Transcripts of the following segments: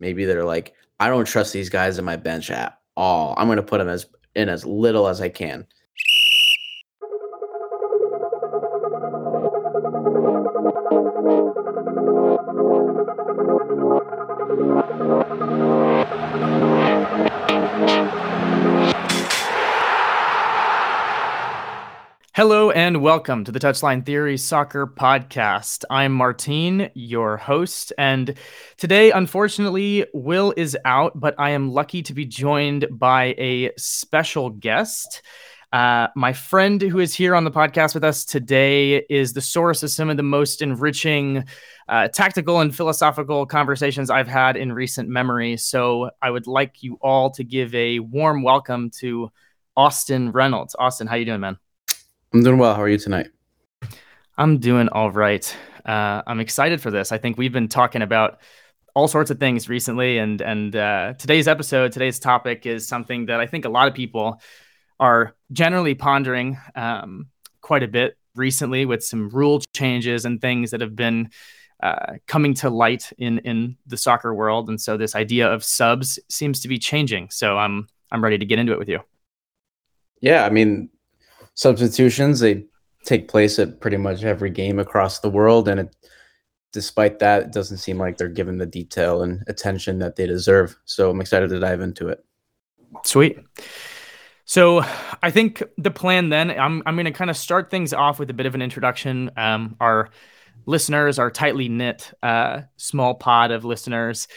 maybe they're like, I don't trust these guys in my bench at all. I'm going to put them as in as little as I can. Hello and welcome to the Touchline Theory Soccer Podcast. I'm Martine, your host, and today, unfortunately, Will is out, but I am lucky to be joined by a special guest. Uh, my friend who is here on the podcast with us today is the source of some of the most enriching uh, tactical and philosophical conversations I've had in recent memory. So I would like you all to give a warm welcome to Austin Reynolds. Austin, how you doing, man? I'm doing well. How are you tonight? I'm doing all right. Uh, I'm excited for this. I think we've been talking about all sorts of things recently, and and uh, today's episode, today's topic is something that I think a lot of people are generally pondering um, quite a bit recently with some rule changes and things that have been uh, coming to light in in the soccer world. And so this idea of subs seems to be changing. So I'm I'm ready to get into it with you. Yeah, I mean, substitutions they take place at pretty much every game across the world and it, despite that it doesn't seem like they're given the detail and attention that they deserve. So i'm excited to dive into it. Sweet. So i think the plan then i'm, I'm going to kind of start things off with a bit of an introduction. Um, our listeners are tightly knit uh, small pod of listeners.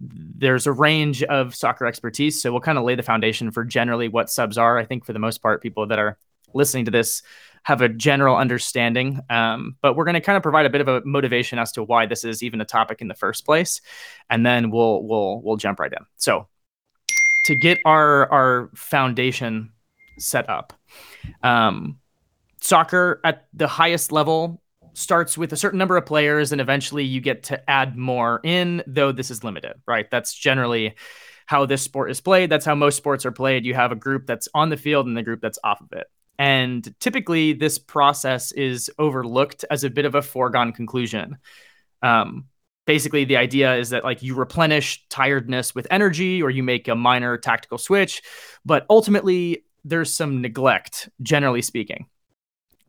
There's a range of soccer expertise so we'll kind of lay the foundation for generally what subs are. I think for the most part people that are listening to this have a general understanding. Um, but we're going to kind of provide a bit of a motivation as to why this is even a topic in the first place, and then we'll we'll we'll jump right in. So to get our our foundation set up, um, soccer at the highest level starts with a certain number of players and eventually you get to add more in though this is limited right that's generally how this sport is played that's how most sports are played you have a group that's on the field and the group that's off of it and typically, this process is overlooked as a bit of a foregone conclusion. Um, basically, the idea is that like you replenish tiredness with energy, or you make a minor tactical switch, but ultimately, there's some neglect, generally speaking,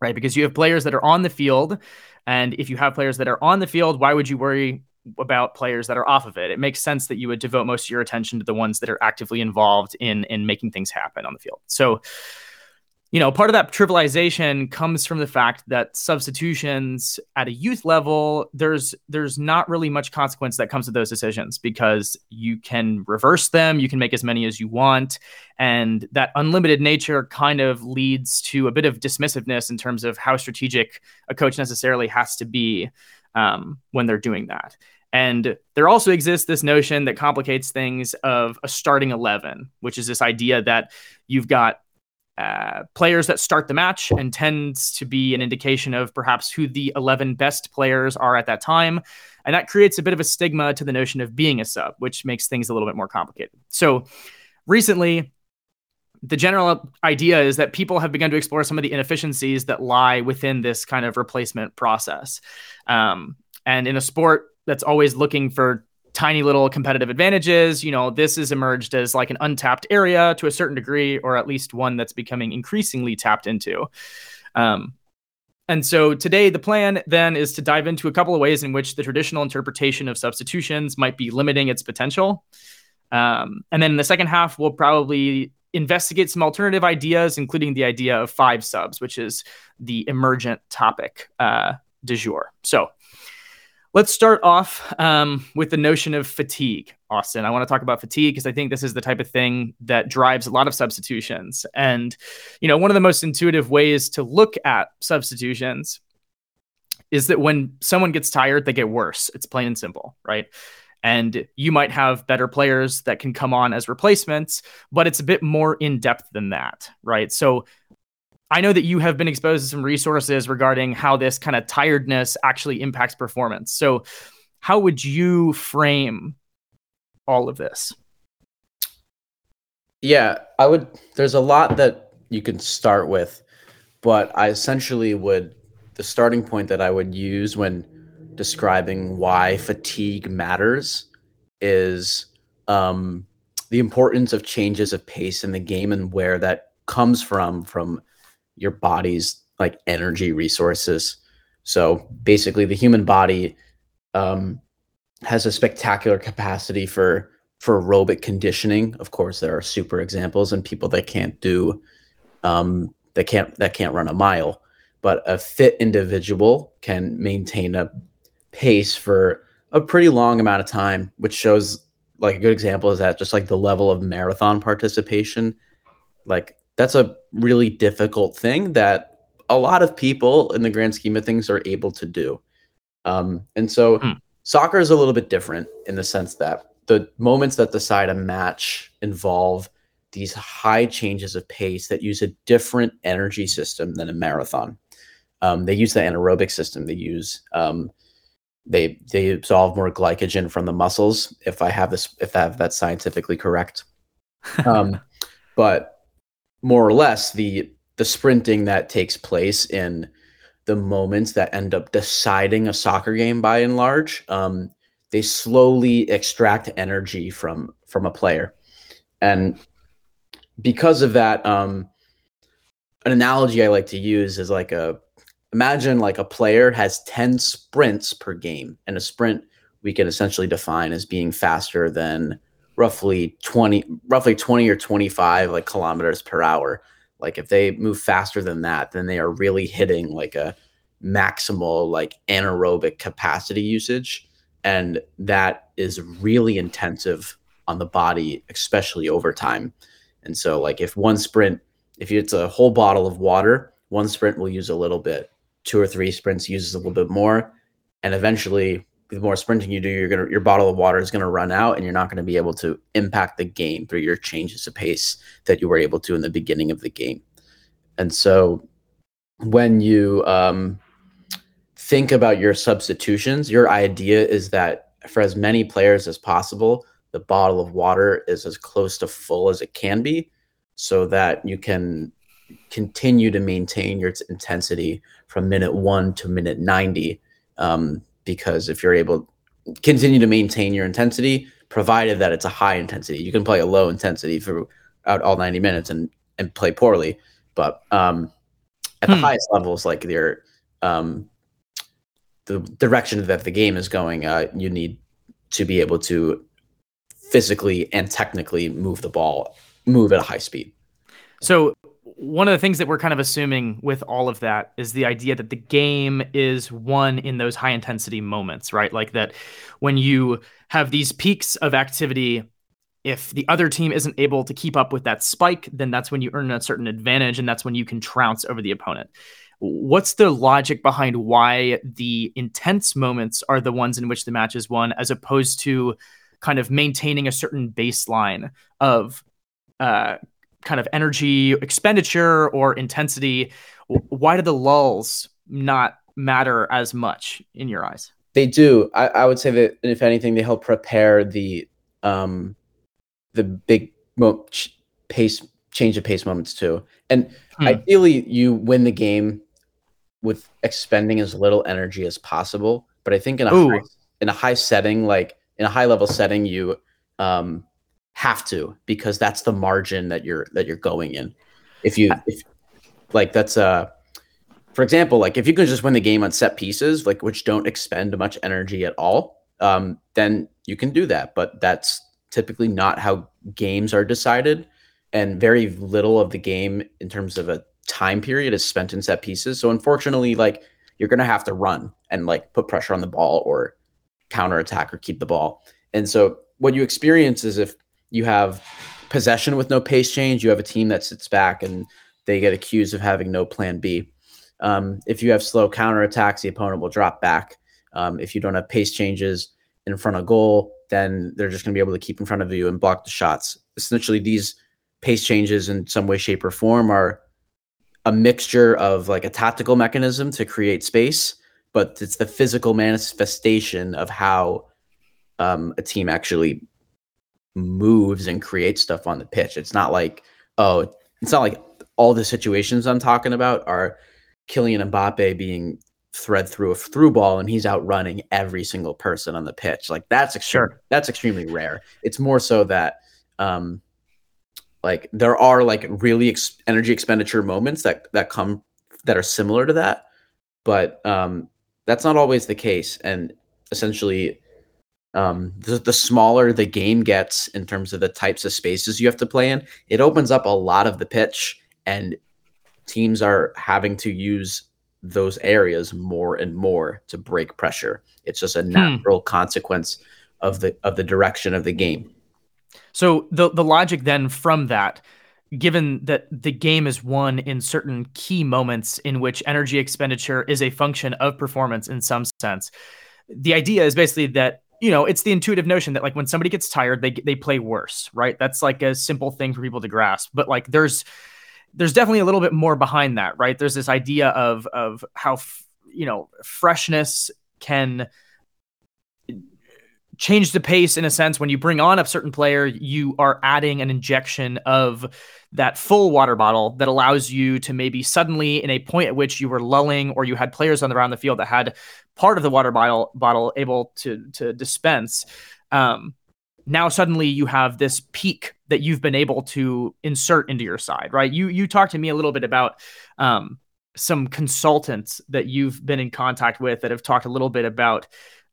right? Because you have players that are on the field, and if you have players that are on the field, why would you worry about players that are off of it. It makes sense that you would devote most of your attention to the ones that are actively involved in in making things happen on the field. So you know, part of that trivialization comes from the fact that substitutions at a youth level, there's there's not really much consequence that comes with those decisions because you can reverse them, you can make as many as you want, and that unlimited nature kind of leads to a bit of dismissiveness in terms of how strategic a coach necessarily has to be um, when they're doing that. And there also exists this notion that complicates things of a starting 11, which is this idea that you've got uh, players that start the match and tends to be an indication of perhaps who the 11 best players are at that time. And that creates a bit of a stigma to the notion of being a sub, which makes things a little bit more complicated. So recently, the general idea is that people have begun to explore some of the inefficiencies that lie within this kind of replacement process. Um, and in a sport that's always looking for tiny little competitive advantages. You know, this has emerged as like an untapped area to a certain degree, or at least one that's becoming increasingly tapped into. Um, and so today, the plan then is to dive into a couple of ways in which the traditional interpretation of substitutions might be limiting its potential. Um, and then in the second half, we'll probably investigate some alternative ideas, including the idea of five subs, which is the emergent topic uh, du jour. So, Let's start off um, with the notion of fatigue, Austin. I want to talk about fatigue because I think this is the type of thing that drives a lot of substitutions. And, you know, one of the most intuitive ways to look at substitutions is that when someone gets tired, they get worse. It's plain and simple, right? And you might have better players that can come on as replacements, but it's a bit more in depth than that, right? So I know that you have been exposed to some resources regarding how this kind of tiredness actually impacts performance. So, how would you frame all of this? Yeah, I would. There's a lot that you can start with, but I essentially would. The starting point that I would use when describing why fatigue matters is um, the importance of changes of pace in the game and where that comes from from your body's like energy resources. So basically, the human body um, has a spectacular capacity for for aerobic conditioning. Of course, there are super examples and people that can't do um, that can't that can't run a mile, but a fit individual can maintain a pace for a pretty long amount of time, which shows like a good example is that just like the level of marathon participation, like that's a really difficult thing that a lot of people in the grand scheme of things are able to do. Um, and so hmm. soccer is a little bit different in the sense that the moments that decide a match involve these high changes of pace that use a different energy system than a marathon. Um, they use the anaerobic system. They use um, they they absorb more glycogen from the muscles. If I have this, if I have that scientifically correct, um, but more or less the the sprinting that takes place in the moments that end up deciding a soccer game by and large um, they slowly extract energy from from a player. And because of that um, an analogy i like to use is like a imagine like a player has 10 sprints per game and a sprint we can essentially define as being faster than roughly 20 roughly 20 or 25 like kilometers per hour. Like if they move faster than that then they are really hitting like a maximal like anaerobic capacity usage. And that is really intensive on the body especially over time. And so like if one sprint if it's a whole bottle of water one sprint will use a little bit. Two or three sprints uses a little bit more. And eventually the more sprinting you do, you're gonna your bottle of water is gonna run out, and you're not gonna be able to impact the game through your changes of pace that you were able to in the beginning of the game. And so, when you um, think about your substitutions, your idea is that for as many players as possible, the bottle of water is as close to full as it can be, so that you can continue to maintain your intensity from minute one to minute ninety. Um, because if you're able to continue to maintain your intensity, provided that it's a high intensity, you can play a low intensity throughout all 90 minutes and and play poorly. But um, at hmm. the highest levels, like your um, the direction that the game is going, uh, you need to be able to physically and technically move the ball, move at a high speed. So one of the things that we're kind of assuming with all of that is the idea that the game is won in those high intensity moments, right? Like that when you have these peaks of activity, if the other team isn't able to keep up with that spike, then that's when you earn a certain advantage and that's when you can trounce over the opponent. What's the logic behind why the intense moments are the ones in which the match is won as opposed to kind of maintaining a certain baseline of uh, kind of energy expenditure or intensity why do the lulls not matter as much in your eyes? They do. I, I would say that if anything they help prepare the um the big mo- pace change of pace moments too. And hmm. ideally you win the game with expending as little energy as possible but i think in a high, in a high setting like in a high level setting you um have to because that's the margin that you're that you're going in. If you if like that's uh for example, like if you can just win the game on set pieces, like which don't expend much energy at all, um, then you can do that. But that's typically not how games are decided, and very little of the game in terms of a time period is spent in set pieces. So unfortunately, like you're gonna have to run and like put pressure on the ball or counter attack or keep the ball. And so what you experience is if you have possession with no pace change. You have a team that sits back and they get accused of having no plan B. Um, if you have slow counterattacks, the opponent will drop back. Um, if you don't have pace changes in front of goal, then they're just going to be able to keep in front of you and block the shots. Essentially, these pace changes in some way, shape, or form are a mixture of like a tactical mechanism to create space, but it's the physical manifestation of how um, a team actually moves and creates stuff on the pitch. It's not like, oh, it's not like all the situations I'm talking about are Kylian Mbappe being thread through a through ball and he's outrunning every single person on the pitch. Like that's extreme, sure. that's extremely rare. It's more so that um like there are like really ex- energy expenditure moments that that come that are similar to that, but um that's not always the case and essentially um, the, the smaller the game gets in terms of the types of spaces you have to play in, it opens up a lot of the pitch, and teams are having to use those areas more and more to break pressure. It's just a hmm. natural hmm. consequence of the of the direction of the game. So the the logic then from that, given that the game is won in certain key moments in which energy expenditure is a function of performance in some sense, the idea is basically that you know, it's the intuitive notion that like when somebody gets tired, they they play worse, right? That's like a simple thing for people to grasp. But like there's there's definitely a little bit more behind that, right? There's this idea of of how you know freshness can change the pace in a sense when you bring on a certain player you are adding an injection of that full water bottle that allows you to maybe suddenly in a point at which you were lulling or you had players on the around the field that had part of the water bottle bottle able to to dispense um, now suddenly you have this peak that you've been able to insert into your side right? You you talked to me a little bit about um, some consultants that you've been in contact with that have talked a little bit about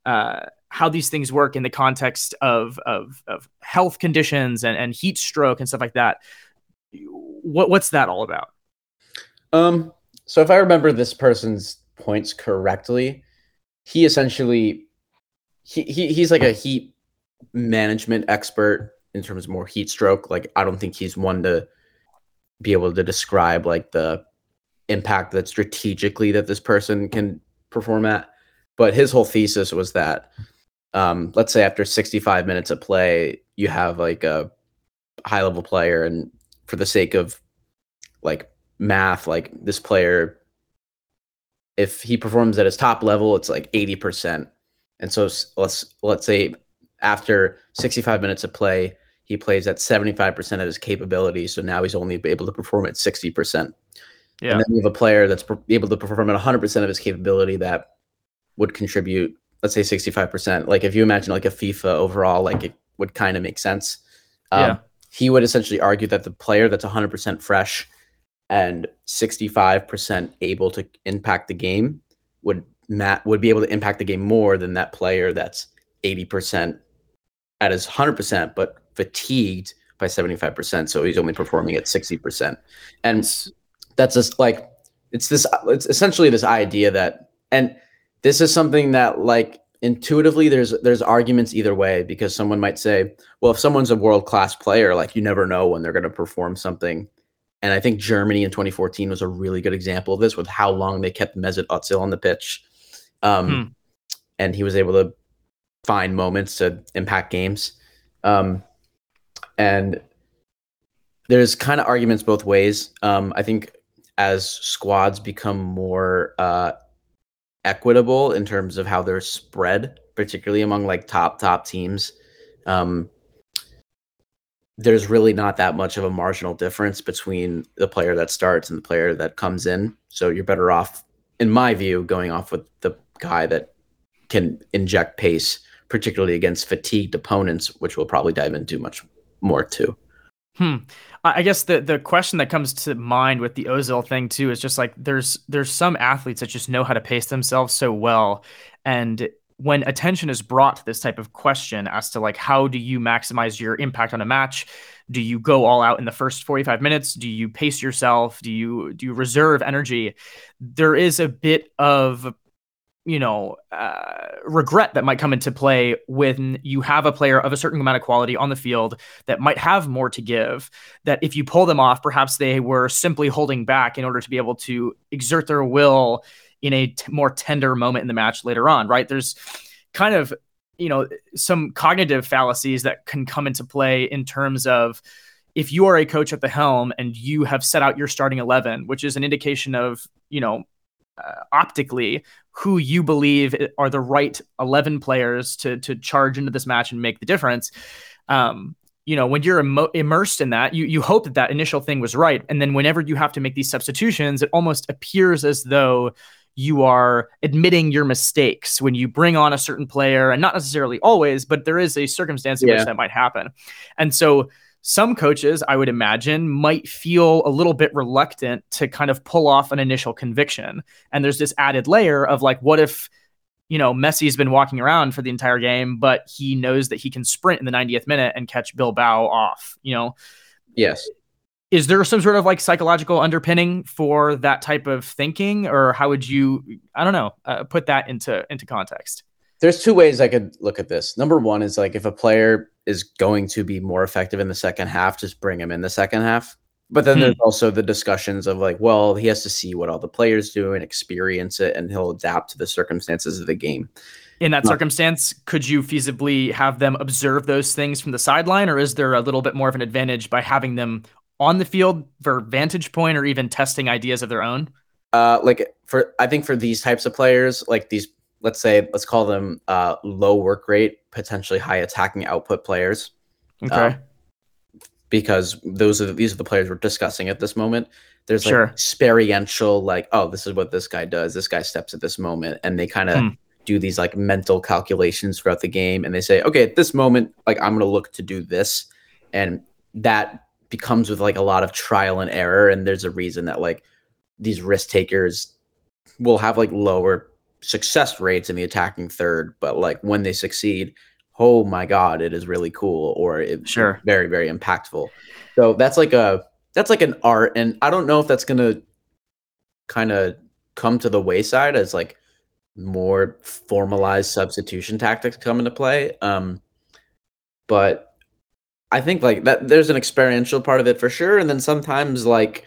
uh, how these things work in the context of of, of health conditions and, and heat stroke and stuff like that what what's that all about um so if i remember this person's points correctly he essentially he, he he's like a heat management expert in terms of more heat stroke. Like I don't think he's one to be able to describe like the impact that strategically that this person can perform at. But his whole thesis was that um, let's say after 65 minutes of play, you have like a high level player, and for the sake of like math, like this player if he performs at his top level, it's like 80%. And so let's let's say after 65 minutes of play, he plays at 75% of his capability. So now he's only able to perform at 60%. Yeah. And then you have a player that's able to perform at 100% of his capability that would contribute, let's say 65%. Like if you imagine like a FIFA overall, like it would kind of make sense. Um, yeah. He would essentially argue that the player that's 100% fresh and 65% able to impact the game would Matt would be able to impact the game more than that player that's 80% at his 100% but fatigued by 75% so he's only performing at 60% and that's just like it's this it's essentially this idea that and this is something that like intuitively there's there's arguments either way because someone might say well if someone's a world class player like you never know when they're going to perform something and I think Germany in 2014 was a really good example of this with how long they kept Mesut Ozil on the pitch. Um, hmm. And he was able to find moments to impact games. Um, and there's kind of arguments both ways. Um, I think as squads become more uh, equitable in terms of how they're spread, particularly among like top, top teams, um, there's really not that much of a marginal difference between the player that starts and the player that comes in. So you're better off, in my view, going off with the guy that can inject pace, particularly against fatigued opponents, which we'll probably dive into much more too. Hmm. I guess the the question that comes to mind with the Ozil thing too is just like there's there's some athletes that just know how to pace themselves so well, and when attention is brought to this type of question as to like how do you maximize your impact on a match? Do you go all out in the first 45 minutes? Do you pace yourself? Do you do you reserve energy? There is a bit of you know uh, regret that might come into play when you have a player of a certain amount of quality on the field that might have more to give that if you pull them off perhaps they were simply holding back in order to be able to exert their will in a t- more tender moment in the match later on, right? There's kind of, you know, some cognitive fallacies that can come into play in terms of if you are a coach at the helm and you have set out your starting 11, which is an indication of, you know, uh, optically who you believe are the right 11 players to to charge into this match and make the difference. Um, you know, when you're Im- immersed in that, you you hope that that initial thing was right, and then whenever you have to make these substitutions, it almost appears as though you are admitting your mistakes when you bring on a certain player, and not necessarily always, but there is a circumstance in yeah. which that might happen. And so some coaches, I would imagine, might feel a little bit reluctant to kind of pull off an initial conviction. And there's this added layer of like, what if, you know, Messi's been walking around for the entire game, but he knows that he can sprint in the 90th minute and catch Bilbao off, you know? Yes. Is there some sort of like psychological underpinning for that type of thinking, or how would you, I don't know, uh, put that into into context? There's two ways I could look at this. Number one is like if a player is going to be more effective in the second half, just bring him in the second half. But then hmm. there's also the discussions of like, well, he has to see what all the players do and experience it, and he'll adapt to the circumstances of the game. In that circumstance, could you feasibly have them observe those things from the sideline, or is there a little bit more of an advantage by having them on the field for vantage point or even testing ideas of their own? Uh, like for I think for these types of players, like these let's say let's call them uh, low work rate, potentially high attacking output players. Okay. Um, because those are these are the players we're discussing at this moment. There's like sure. experiential, like, oh, this is what this guy does. This guy steps at this moment, and they kind of hmm. do these like mental calculations throughout the game, and they say, okay, at this moment, like I'm gonna look to do this, and that becomes with like a lot of trial and error. And there's a reason that like these risk takers will have like lower success rates in the attacking third, but like when they succeed, oh my god, it is really cool or it, sure very very impactful. So that's like a that's like an art, and I don't know if that's gonna kind of come to the wayside as like more formalized substitution tactics come into play. Um, but I think like that there's an experiential part of it for sure, and then sometimes like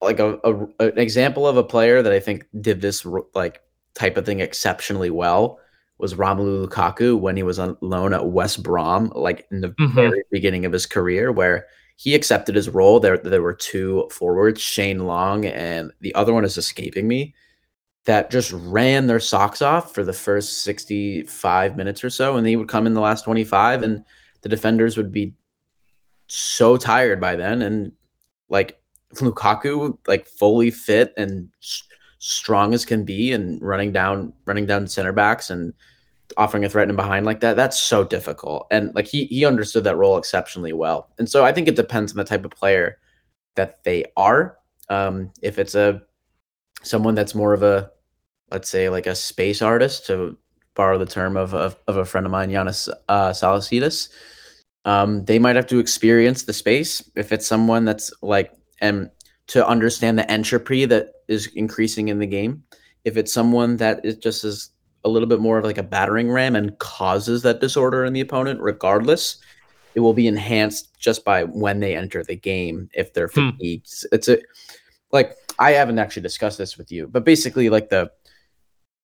like a, a, an example of a player that I think did this like type of thing exceptionally well was Romelu Lukaku when he was on loan at West Brom, like in the mm-hmm. very beginning of his career, where he accepted his role. There, there were two forwards, Shane Long, and the other one is escaping me, that just ran their socks off for the first 65 minutes or so. And he would come in the last 25, and the defenders would be so tired by then. And like Lukaku, like fully fit and strong as can be and running down running down center backs and offering a threat in behind like that that's so difficult. And like he he understood that role exceptionally well. And so i think it depends on the type of player that they are. Um if it's a someone that's more of a let's say like a space artist to borrow the term of of, of a friend of mine Giannis uh, Salasidas, um they might have to experience the space. If it's someone that's like and to understand the entropy that is increasing in the game. If it's someone that is just as a little bit more of like a battering ram and causes that disorder in the opponent, regardless, it will be enhanced just by when they enter the game if they're hmm. fatigued. Hmm. It's a like I haven't actually discussed this with you, but basically like the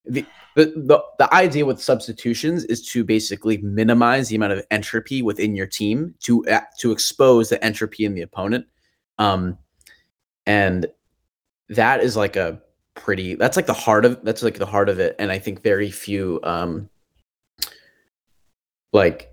the, the the the idea with substitutions is to basically minimize the amount of entropy within your team to uh, to expose the entropy in the opponent. Um, and that is like a pretty that's like the heart of that's like the heart of it. And i think very few um like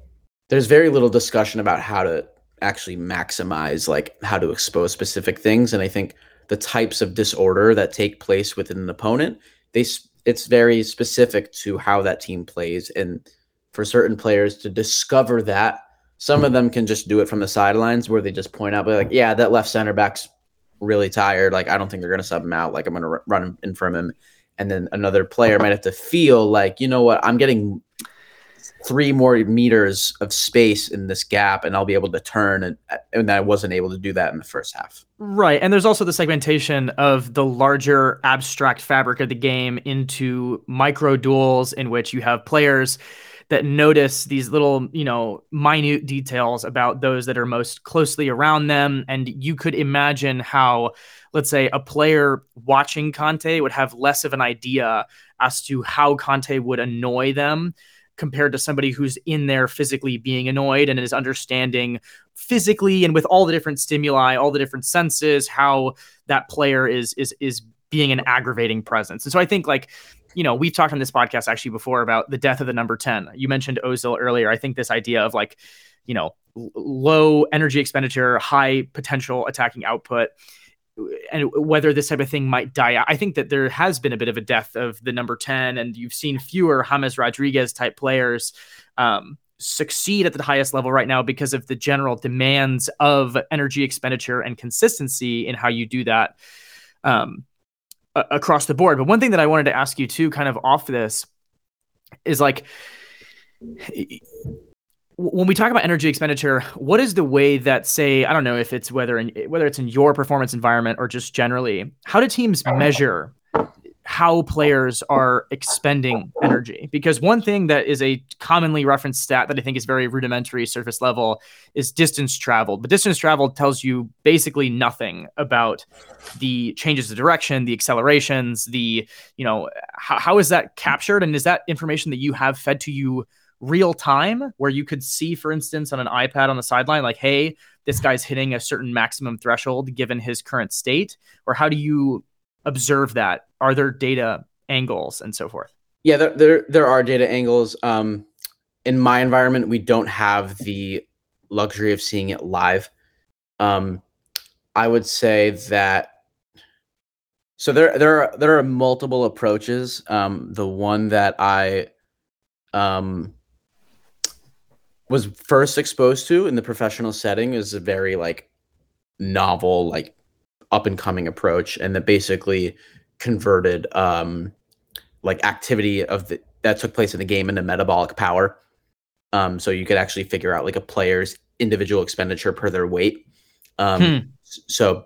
there's very little discussion about how to actually maximize like how to expose specific things. And i think the types of disorder that take place within an opponent they it's very specific to how that team plays. And for certain players to discover that some of them can just do it from the sidelines where they just point out like yeah that left center back's really tired. Like I don't think they're going to sub him out. Like I'm going to run in from him, and then another player might have to feel like you know what I'm getting three more meters of space in this gap and I'll be able to turn and and I wasn't able to do that in the first half. Right. And there's also the segmentation of the larger abstract fabric of the game into micro duels in which you have players that notice these little, you know, minute details about those that are most closely around them. And you could imagine how, let's say, a player watching Kanté would have less of an idea as to how Kanté would annoy them compared to somebody who's in there physically being annoyed and is understanding physically and with all the different stimuli, all the different senses, how that player is is is being an aggravating presence. And so I think like you know, we've talked on this podcast actually before about the death of the number 10. You mentioned Ozil earlier. I think this idea of like, you know, low energy expenditure, high potential attacking output. and whether this type of thing might die out. I think that there has been a bit of a death of the number 10, and you've seen fewer James Rodriguez type players um, succeed at the highest level right now because of the general demands of energy expenditure and consistency in how you do that um, across the board. But one thing that I wanted to ask you too, kind of off this, is like when we talk about energy expenditure, what is the way that say I don't know if it's whether in whether it's in your performance environment or just generally, how do teams measure how players are expending energy? Because one thing that is a commonly referenced stat that I think is very rudimentary surface level is distance traveled. But distance traveled tells you basically nothing about the changes of direction, the accelerations, the, you know, how, how is that captured and is that information that you have fed to you real time where you could see, for instance, on an iPad on the sideline, like, hey, this guy's hitting a certain maximum threshold given his current state? Or how do you observe that? Are there data angles and so forth? Yeah, there there, there are data angles. Um, in my environment, we don't have the luxury of seeing it live. Um, I would say that so there there are there are multiple approaches. Um, the one that I um, was first exposed to in the professional setting is a very like novel, like up and coming approach, and that basically converted um like activity of the that took place in the game into metabolic power. Um, so you could actually figure out like a player's individual expenditure per their weight. Um, hmm. so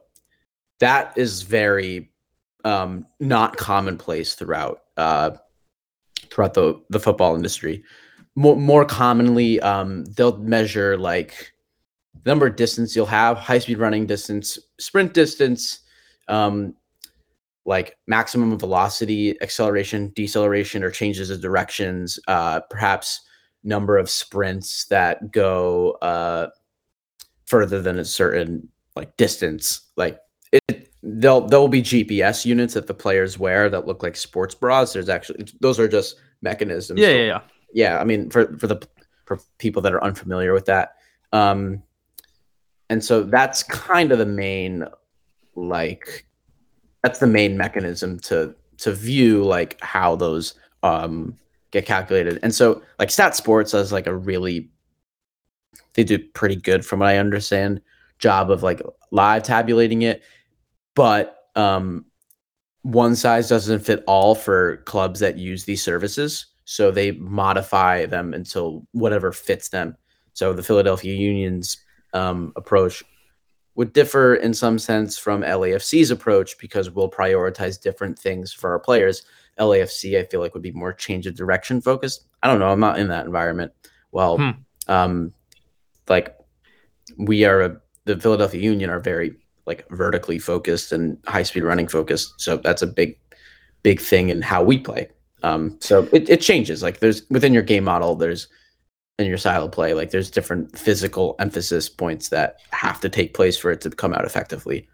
that is very um, not commonplace throughout uh, throughout the the football industry more more commonly um, they'll measure like the number of distance you'll have, high speed running distance, sprint distance, um, like maximum velocity, acceleration, deceleration, or changes of directions, uh, perhaps number of sprints that go uh, further than a certain like distance. Like it, they'll there will be GPS units that the players wear that look like sports bras. There's actually those are just mechanisms. Yeah, yeah, yeah yeah, I mean, for for the for people that are unfamiliar with that, um, and so that's kind of the main, like, that's the main mechanism to to view like how those um get calculated. And so, like, STATSports does like a really, they do pretty good from what I understand, job of like live tabulating it, but um, one size doesn't fit all for clubs that use these services. So they modify them until whatever fits them. So the Philadelphia Union's um, approach would differ in some sense from LAFC's approach because we'll prioritize different things for our players. LAFC, I feel like, would be more change of direction focused. I don't know. I'm not in that environment. Well, hmm. um, like we are a, the Philadelphia Union are very like vertically focused and high speed running focused. So that's a big, big thing in how we play. Um, so it, it changes. Like there's within your game model, there's in your style of play, like there's different physical emphasis points that have to take place for it to come out effectively.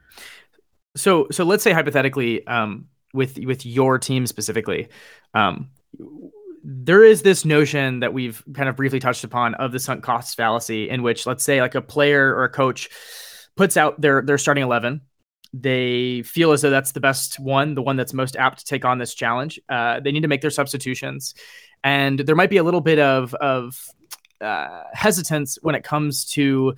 So so let's say hypothetically, um, with with your team specifically, um, there is this notion that we've kind of briefly touched upon of the sunk costs fallacy, in which let's say like a player or a coach puts out their their starting eleven they feel as though that's the best one, the one that's most apt to take on this challenge. Uh, they need to make their substitutions, and there might be a little bit of of uh, hesitance when it comes to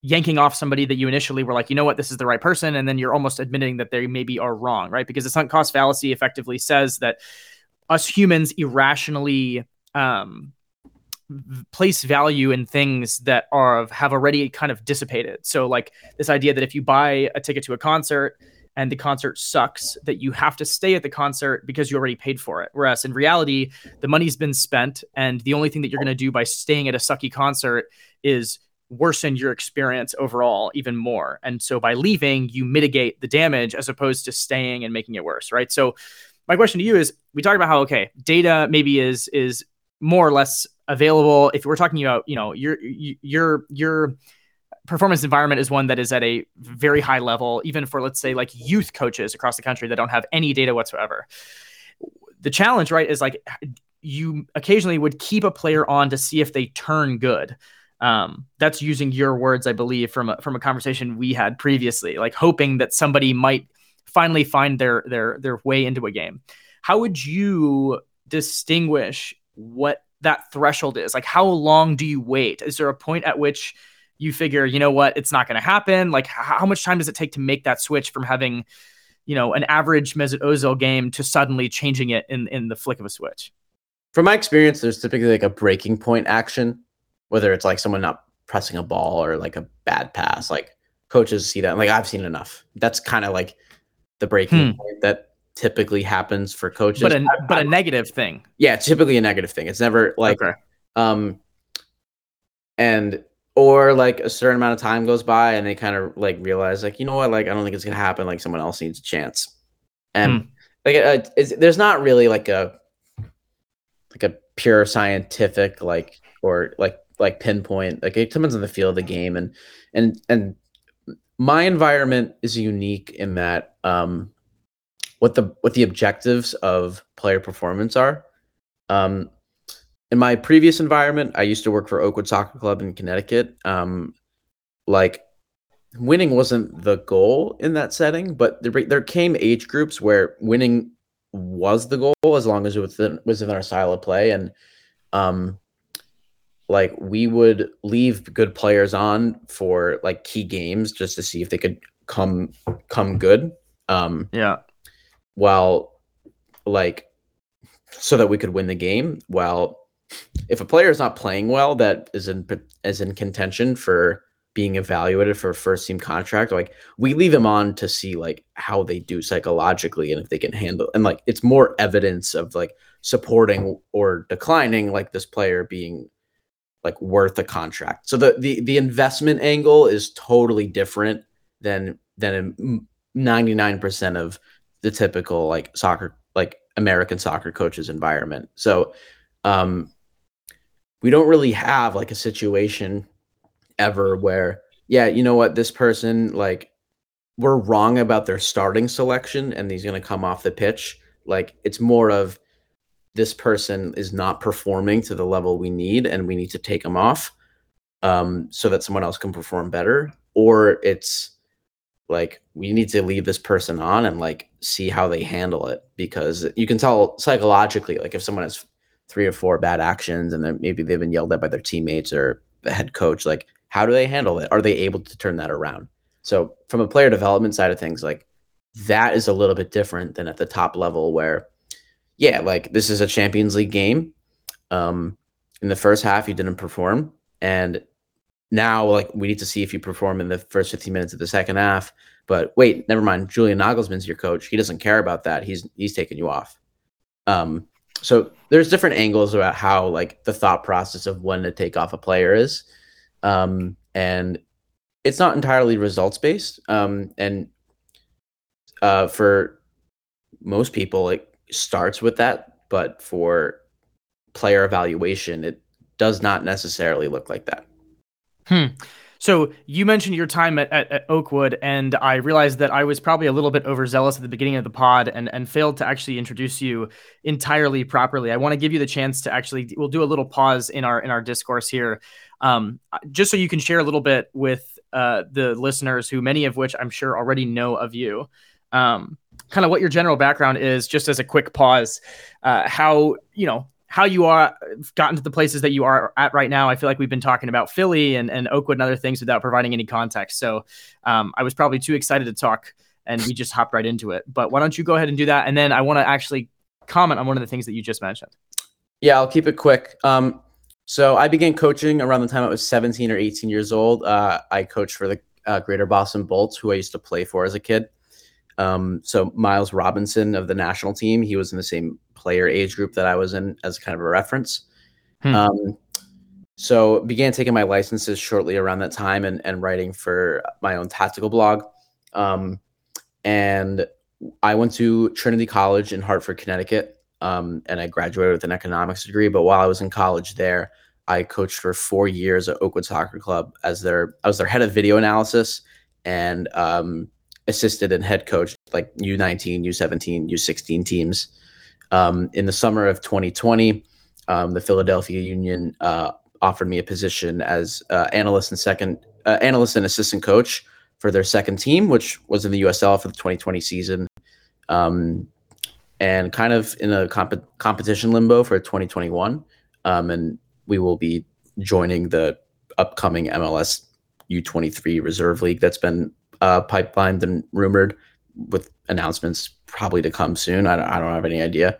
yanking off somebody that you initially were like, you know what, this is the right person, and then you're almost admitting that they maybe are wrong, right? Because the sunk cost fallacy effectively says that us humans irrationally um, place value in things that are have already kind of dissipated. So like this idea that if you buy a ticket to a concert and the concert sucks, that you have to stay at the concert because you already paid for it. Whereas in reality, the money's been spent, and the only thing that you're going to do by staying at a sucky concert is worsen your experience overall even more. And so by leaving, you mitigate the damage as opposed to staying and making it worse, right? So my question to you is we talked about how okay, data maybe is is more or less available. If we're talking about, you know, your your your performance environment is one that is at a very high level, even for let's say like youth coaches across the country that don't have any data whatsoever. The challenge, right, is like you occasionally would keep a player on to see if they turn good. Um, that's using your words, I believe, from a, from a conversation we had previously, like hoping that somebody might finally find their their their way into a game. How would you distinguish what that threshold is? Like, how long do you wait? Is there a point at which you figure, you know what, it's not going to happen? Like, how much time does it take to make that switch from having, you know, an average Mesut Ozil game to suddenly changing it in in the flick of a switch? From my experience, there's typically like a breaking point action, whether it's like someone not pressing a ball or like a bad pass. Like coaches see that. Like I've seen enough. That's kind of like the breaking hmm. point that typically happens for coaches. But a but a negative thing. Yeah, typically a negative thing. It's never like okay. um and or like a certain amount of time goes by and they kind of like realize like you know what? Like I don't think it's gonna happen. Like someone else needs a chance. And hmm. like uh, there's not really like a like a pure scientific like or like like pinpoint like it depends on the feel of the game. And and and my environment is unique in that um what the what the objectives of player performance are. Um in my previous environment i used to work for oakwood soccer club in connecticut. Um like winning wasn't the goal in that setting but there, there came age groups where winning was the goal as long as it was within, was within our style of play. And um like we would leave good players on for like key games just to see if they could come come good. Um yeah. while like so that we could win the game while if a player is not playing well that is in is in contention for being evaluated for a first team contract like we leave them on to see like how they do psychologically and if they can handle and like it's more evidence of like supporting or declining like this player being like worth a contract. So the the the investment angle is totally different than than 99% of the typical like soccer like American soccer coaches environment. So um we don't really have like a situation ever where yeah, you know what, this person like we're wrong about their starting selection and he's going to come off the pitch. Like it's more of this person is not performing to the level we need and we need to take them off um, so that someone else can perform better or it's like we need to leave this person on and like see how they handle it because you can tell psychologically like if someone has three or four bad actions and then maybe they've been yelled at by their teammates or the head coach like how do they handle it are they able to turn that around so from a player development side of things like that is a little bit different than at the top level where yeah, like this is a Champions League game. Um, in the first half, you didn't perform, and now like we need to see if you perform in the first 15 minutes of the second half. But wait, never mind. Julian Nagelsmann's your coach. He doesn't care about that. He's he's taking you off. Um, so there's different angles about how like the thought process of when to take off a player is, um, and it's not entirely results based. Um, and uh, for most people, it starts with that, but for player evaluation, it does not necessarily look like that. Hmm. So you mentioned your time at, at, at, Oakwood, and I realized that I was probably a little bit overzealous at the beginning of the pod and, and failed to actually introduce you entirely properly. I want to give you the chance to actually we'll do a little pause in our in our discourse here, um, just so you can share a little bit with uh, the listeners, who many of which I'm sure already know of you. Um, kind of what your general background is, just as a quick pause, uh, how you know how you are gotten to the places that you are at right now. I feel like we've been talking about Philly and, and Oakwood and other things without providing any context. So um, I was probably too excited to talk and we just hopped right into it. But why don't you go ahead and do that? And then I want to actually comment on one of the things that you just mentioned. Yeah, I'll keep it quick. Um, so I began coaching around the time I was 17 or 18 years old. Uh, I coached for the uh, Greater Boston Bolts, who I used to play for as a kid. Um, so Miles Robinson of the national team, he was in the same player age group that I was in as kind of a reference. Hmm. Um, so began taking my licenses shortly around that time and, and writing for my own tactical blog. Um, and I went to Trinity College in Hartford, Connecticut, um, and I graduated with an economics degree. But while I was in college there, I coached for four years at Oakwood Soccer Club as their I was their head of video analysis and um, assisted and head coach like U19, U17, U16 teams. Um, in the summer of 2020, um, the Philadelphia Union uh, offered me a position as uh, analyst and second uh, analyst and assistant coach for their second team, which was in the USL for the 2020 season, um, and kind of in a comp- competition limbo for 2021. Um, and we will be joining the upcoming MLS U23 Reserve League that's been uh, pipelined and rumored with announcements probably to come soon. I don't, I don't have any idea,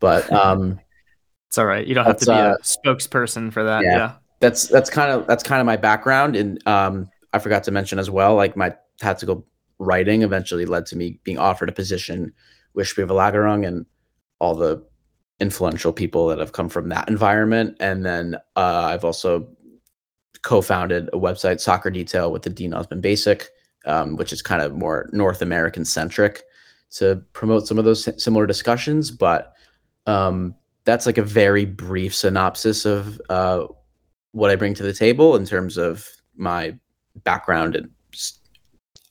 but um, it's all right. You don't have to be uh, a spokesperson for that. Yeah, yeah, that's that's kind of that's kind of my background, and um, I forgot to mention as well, like my tactical writing eventually led to me being offered a position with Spielverlagerung and all the influential people that have come from that environment. And then uh, I've also co-founded a website, Soccer Detail, with the Dean Osmond Basic, um, which is kind of more North American centric to promote some of those similar discussions. But um, that's like a very brief synopsis of uh, what I bring to the table in terms of my background and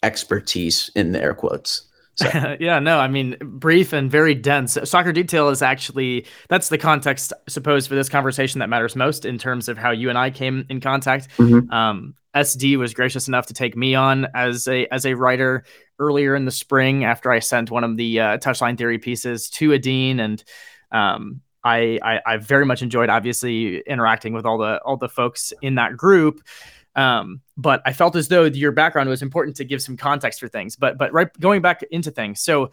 expertise in the air quotes. So. yeah, no, I mean, brief and very dense. Soccer detail is actually that's the context, I suppose, for this conversation that matters most in terms of how you and I came in contact. Mm-hmm. Um, SD was gracious enough to take me on as a as a writer earlier in the spring after I sent one of the uh, touchline theory pieces to a dean, and um, I, I I very much enjoyed obviously interacting with all the all the folks in that group. Um, but I felt as though your background was important to give some context for things. But but right going back into things, so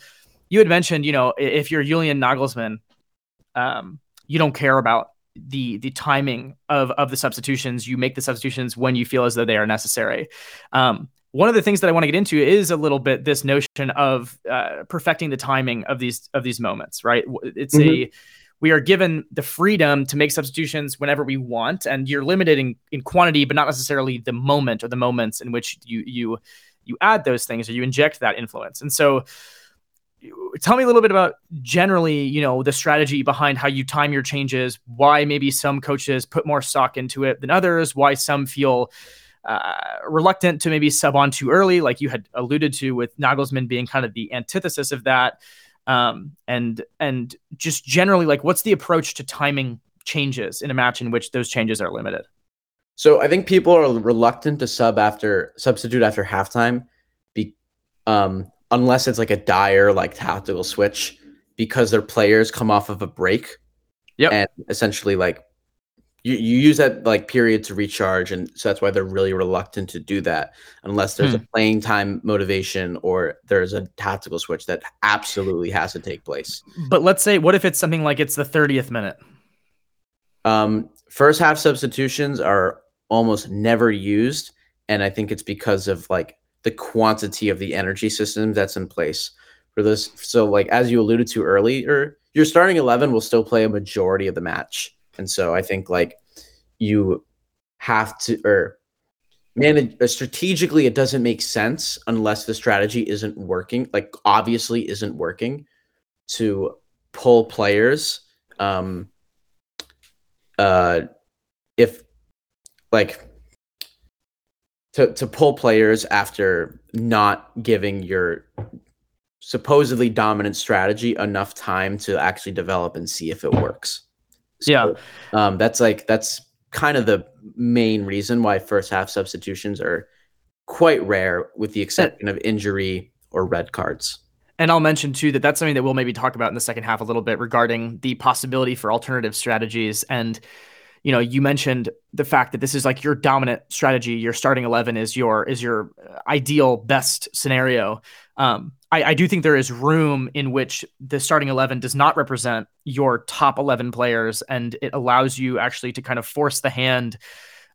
you had mentioned, you know, if you're Julian Nagelsmann, um, you don't care about the the timing of of the substitutions. You make the substitutions when you feel as though they are necessary. Um, one of the things that I want to get into is a little bit this notion of uh, perfecting the timing of these of these moments. Right? It's mm-hmm. a we are given the freedom to make substitutions whenever we want, and you're limited in, in quantity, but not necessarily the moment or the moments in which you you you add those things or you inject that influence. And so, tell me a little bit about generally, you know, the strategy behind how you time your changes. Why maybe some coaches put more stock into it than others. Why some feel uh, reluctant to maybe sub on too early, like you had alluded to with Nagelsmann being kind of the antithesis of that. Um, and and just generally like what's the approach to timing changes in a match in which those changes are limited? So i think people are reluctant to sub after substitute after halftime be, um, unless it's like a dire like tactical switch because their players come off of a break yeah, and essentially like you, you use that like period to recharge and so that's why they're really reluctant to do that unless there's hmm. a playing time motivation or there's a tactical switch that absolutely has to take place. But let's say what if it's something like it's the 30th minute? Um first half substitutions are almost never used and i think it's because of like the quantity of the energy system that's in place for this. So like as you alluded to earlier your starting 11 will still play a majority of the match and so I think like you have to or manage uh, strategically it doesn't make sense unless the strategy isn't working, like obviously isn't working to pull players um uh if like to to pull players after not giving your supposedly dominant strategy enough time to actually develop and see if it works. So, yeah. Um, that's like that's kind of the main reason why first half substitutions are quite rare, with the exception of injury or red cards. And I'll mention too that that's something that we'll maybe talk about in the second half a little bit regarding the possibility for alternative strategies. And you know, you mentioned the fact that this is like your dominant strategy. Your starting eleven is your is your ideal best scenario. Um, I, I do think there is room in which the starting 11 does not represent your top 11 players and it allows you actually to kind of force the hand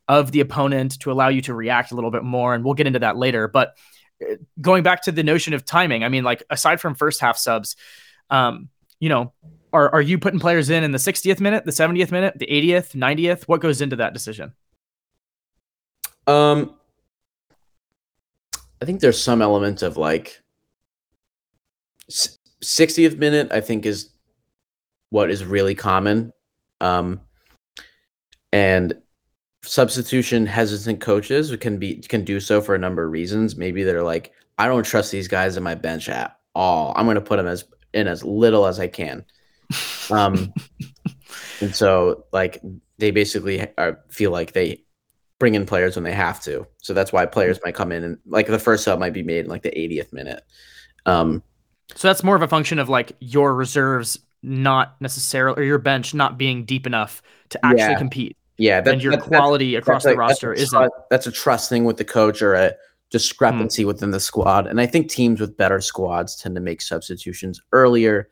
of the opponent to allow you to react a little bit more and we'll get into that later. But uh, going back to the notion of timing i mean like aside from first half subs um you know are, are you putting players in in the 60th minute the 70th minute the 80th 90th what goes into that decision? Um i think there's some element of like 60th minute, I think, is what is really common. Um, and substitution hesitant coaches can be can do so for a number of reasons. Maybe they're like, I don't trust these guys in my bench at all. I'm going to put them as in as little as I can. Um, and so like they basically are, feel like they bring in players when they have to. So that's why players might come in and like the first sub might be made in like the 80th minute. Um, so that's more of a function of like your reserves not necessarily or your bench not being deep enough to actually Yeah. compete. yeah, that, and your that- quality across the that's roster isn't. that's a trust thing with the coach or a mm-hmm. discrepancy within the squad. And I think teams with better squads tend to make substitutions earlier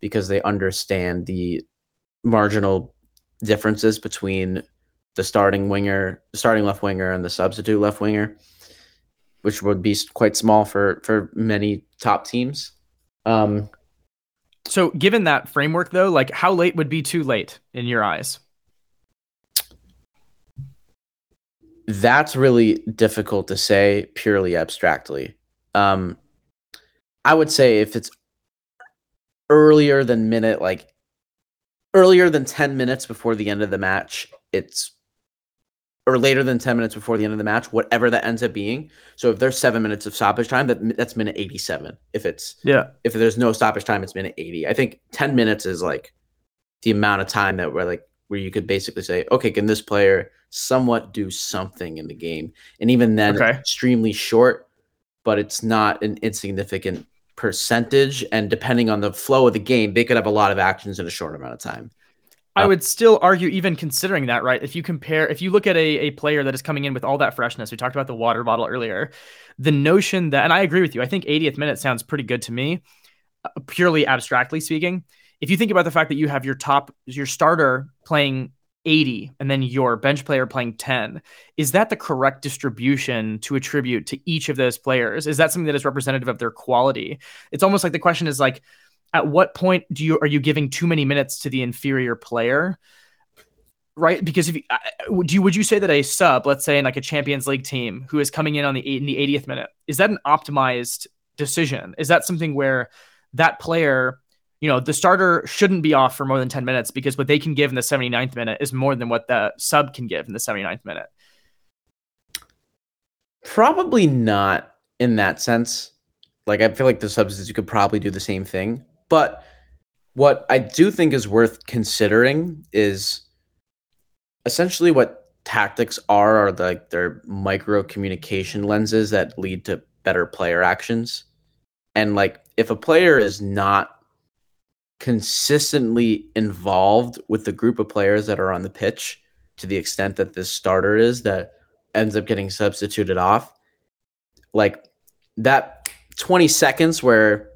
because they understand the marginal differences between the starting winger, the starting left winger, and the substitute left winger, which would be quite small for for many top teams. Um, So given that framework though, like how late would be too late in your eyes? that's really difficult to say purely abstractly. Um, I would say if it's earlier than minute, like earlier than 10 minutes before the end of the match, it's or later than 10 minutes before the end of the match, whatever that ends up being. So if there's seven minutes of stoppage time, that that's minute 87. If it's Yeah. if there's no stoppage time, it's minute 80. I think 10 minutes is like the amount of time that we're like where you could basically say, okay, can this player somewhat do something in the game? And even then, Okay. extremely short, but it's not an insignificant percentage. And depending on the flow of the game, they could have a lot of actions in a short amount of time. I Uh, would still argue, even considering that, right? If you compare, if you look at a, a player that is coming in with all that freshness, we talked about the water bottle earlier, the notion that, and I agree with you, I think 80th minute sounds pretty good to me, uh, purely abstractly speaking. If you think about the fact that you have your top, your starter playing 80 and then your bench player playing 10, is that the correct distribution to attribute to each of those players? Is that something that is representative of their quality? It's almost like the question is like, at what point do you are you giving too many minutes to the inferior player right because if you would you would you say that a sub let's say in like a champions league team who is coming in on the eight, in the 80th minute is that an optimized decision is that something where that player you know the starter shouldn't be off for more than 10 minutes because what they can give in the 79th minute is more than what the sub can give in the 79th minute Probably not in that sense. Like I feel like the substitutes could probably do the same thing. But what I do think is worth considering is essentially what tactics are are like their micro communication lenses that lead to better player actions. And like if a player is not consistently involved with the group of players that are on the pitch to the extent that this starter is that ends up getting substituted off like that 20 seconds where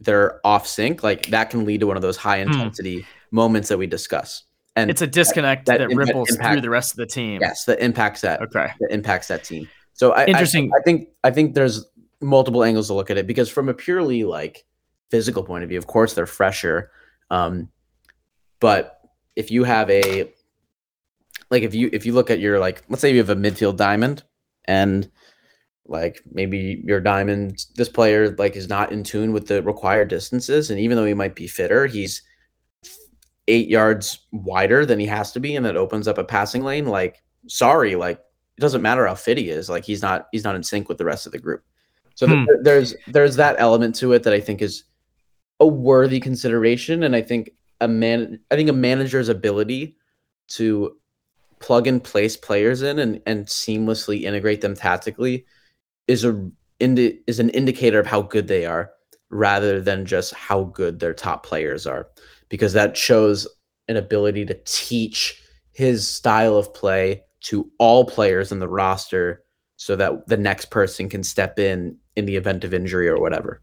they're off sync like that can lead to one of those high intensity moments that we discuss. And it's a disconnect that, that im- ripples impact- through the rest of the team. Yes that impacts that okay. that impacts that team. So I, I- Interesting. I, think i think there's multiple angles to look at it because from a purely like physical point of view of course they're fresher um but if you have a like if you if you look at your like let's say you have a midfield diamond and like maybe your diamond this player like is not in tune with the required distances and even though he might be fitter he's eight yards wider than he has to be and that opens up a passing lane like sorry like it doesn't matter how fit he is like he's not he's not in sync with the rest of the group so th- Hmm. there's there's that element to it that i think is a worthy consideration and i think a man i think a manager's ability to plug and place players in and, and seamlessly integrate them tactically is a indi- is an indicator of how good they are rather than just how good their top players are because that shows an ability to teach his style of play to all players in the roster so that the next person can step in in the event of injury or whatever.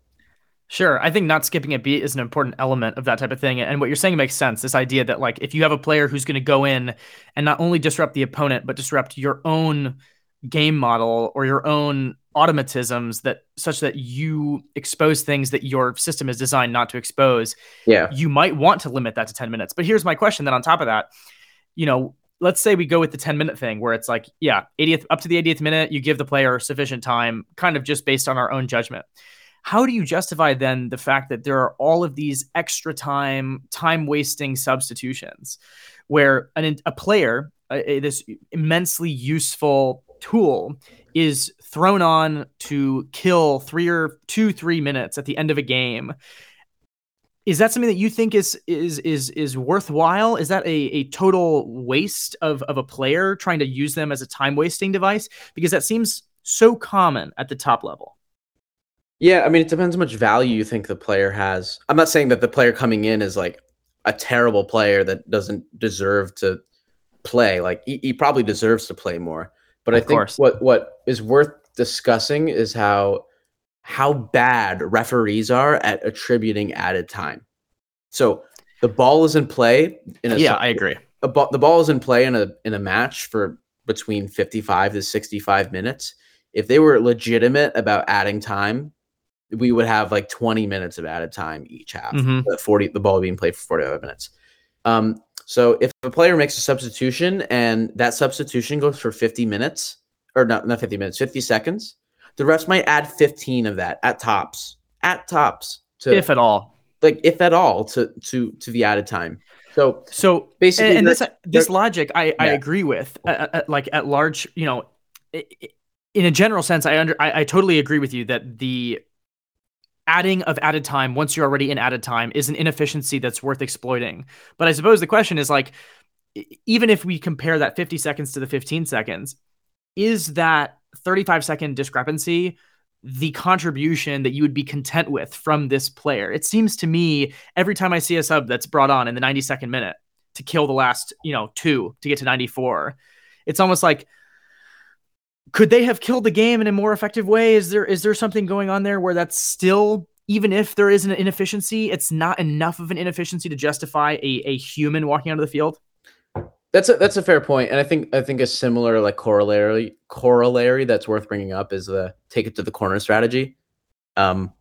Sure. I think not skipping a beat is an important element of that type of thing. And what you're saying makes sense. This idea that, like, if you have a player who's going to go in and not only disrupt the opponent, but disrupt your own game model or your own automatisms that such that you expose things that your system is designed not to expose, Yeah. you might want to limit that to 10 minutes. But here's my question then on top of that, you know, let's say we go with the 10 minute thing where it's like, yeah, 80th up to the 80th minute, you give the player sufficient time, kind of just based on our own judgment. How do you justify then the fact that there are all of these extra time, time wasting substitutions where an, a player, uh, this immensely useful tool, is thrown on to kill three or two, three minutes at the end of a game is that something that you think is is is is worthwhile? Is that a, a total waste of of a player trying to use them as a time wasting device? Because that seems so common at the top level. Yeah, I mean, it depends how much value you think the player has. I'm not saying that the player coming in is like a terrible player that doesn't deserve to play. Like he, he probably deserves to play more. But of I think course. what what is worth discussing is how how bad referees are at attributing added time. So the ball is in play in a yeah, I agree. The ball is in play in a in a match for between 55 to 65 minutes. If they were legitimate about adding time, we would have like 20 minutes of added time each half. Mm-hmm. The 40 the ball being played for 45 minutes. Um, so if a player makes a substitution and that substitution goes for 50 minutes, or not not 50 minutes, 50 seconds, the refs might add 15 of that at tops, at tops to if at all, like if at all to to to the added time. So so basically, and, this this logic I yeah. I agree with. Uh, uh, like at large, you know, in a general sense, I under I, I totally agree with you that the adding of added time once you're already in added time is an inefficiency that's worth exploiting. But I suppose the question is like, even if we compare that 50 seconds to the 15 seconds, is that 35 second discrepancy the contribution that you would be content with from this player? It seems to me every time I see a sub that's brought on in the 92nd minute to kill the last, you know, two to get to 94, it's almost like could they have killed the game in a more effective way? Is there is there something going on there where that's still even if there is an inefficiency, it's not enough of an inefficiency to justify a, a human walking onto the field? That's a that's a fair point, and I think I think a similar like corollary corollary that's worth bringing up is the take it to the corner strategy. Um,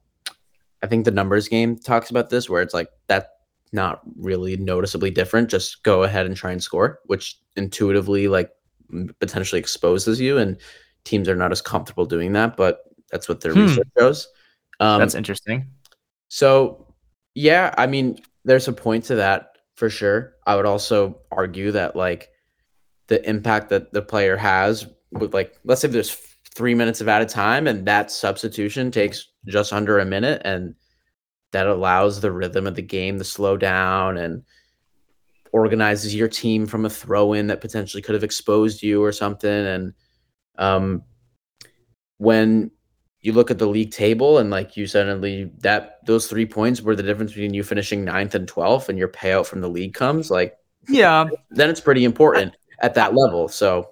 I think the numbers game talks about this, where it's like that not really noticeably different. Just go ahead and try and score, which intuitively like potentially exposes you, and teams are not as comfortable doing that. But that's what their hmm. research shows. Um, that's interesting. So yeah, I mean, there's a point to that for sure. I would also argue that like the impact that the player has with like let's say there's three minutes of added time and that substitution takes just under a minute and that allows the rhythm of the game to slow down and organizes your team from a throw in that potentially could have exposed you or something and um when you look at the league table and like you suddenly that those three points were the difference between you finishing ninth and 12th and your payout from the league comes like yeah. then it's pretty important at that level so.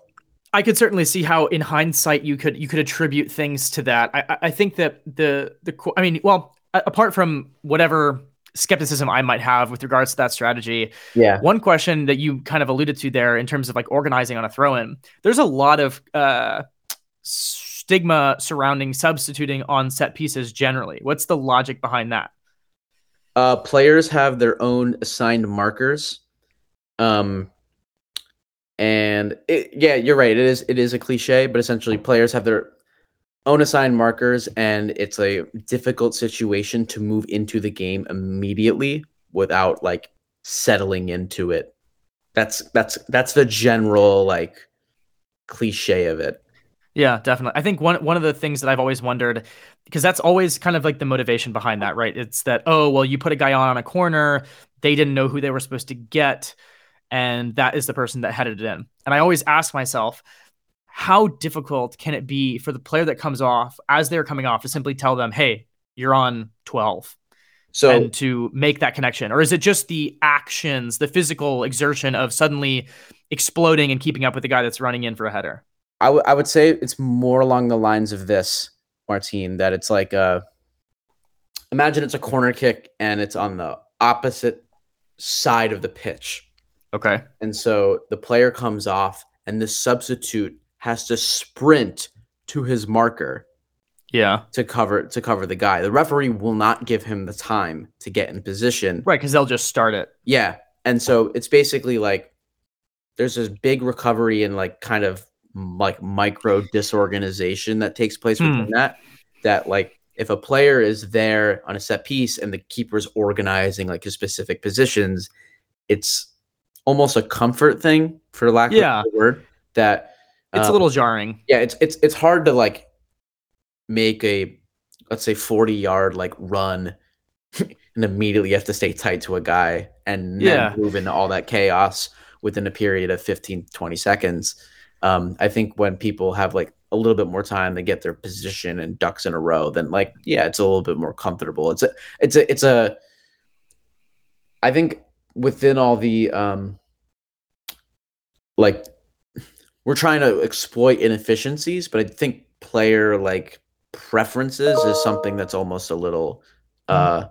I could certainly see how in hindsight you could you could attribute things to that. I i think that the the i mean well apart from whatever skepticism I might have with regards to that strategy. Yeah. One question that you kind of alluded to there in terms of like organizing on a throw in, there's a lot of uh, stigma surrounding substituting on set pieces generally. What's the logic behind that? Uh, players have their own assigned markers. Um, and it, yeah, you're right. It is it is a cliche, but essentially players have their own assigned markers, and it's a difficult situation to move into the game immediately without like settling into it. That's that's that's the general like cliche of it. Yeah, definitely. I think one one of the things that I've always wondered because that's always kind of like the motivation behind that, right? It's that oh, well, you put a guy on a corner, they didn't know who they were supposed to get, and that is the person that headed it in. And I always ask myself, how difficult can it be for the player that comes off as they're coming off to simply tell them, "Hey, you're on 12." So and to make that connection, or is it just the actions, the physical exertion of suddenly exploding and keeping up with the guy that's running in for a header? I, w- I would say it's more along the lines of this, Martine, that it's like a imagine it's a corner kick and it's on the opposite side of the pitch. Okay. And so the player comes off and the substitute has to sprint to his marker. Yeah. To cover to cover the guy. The referee will not give him the time to get in position. Right, because they'll just start it. Yeah. And so it's basically like there's this big recovery and like kind of like micro disorganization that takes place hmm. within that. That like if a player is there on a set piece and the keeper's organizing like his specific positions, it's almost a comfort thing for lack yeah. of a word. That it's um, a little jarring. Yeah, it's it's it's hard to like make a let's say 40 yard like run and immediately you have to stay tight to a guy and yeah. move into all that chaos within a period of 15, 20 seconds. Um, I think when people have like a little bit more time to get their position and ducks in a row, then like yeah, it's a little bit more comfortable. It's a it's a it's a I think within all the um like we're trying to exploit inefficiencies, but I think player like preferences is something that's almost a little uh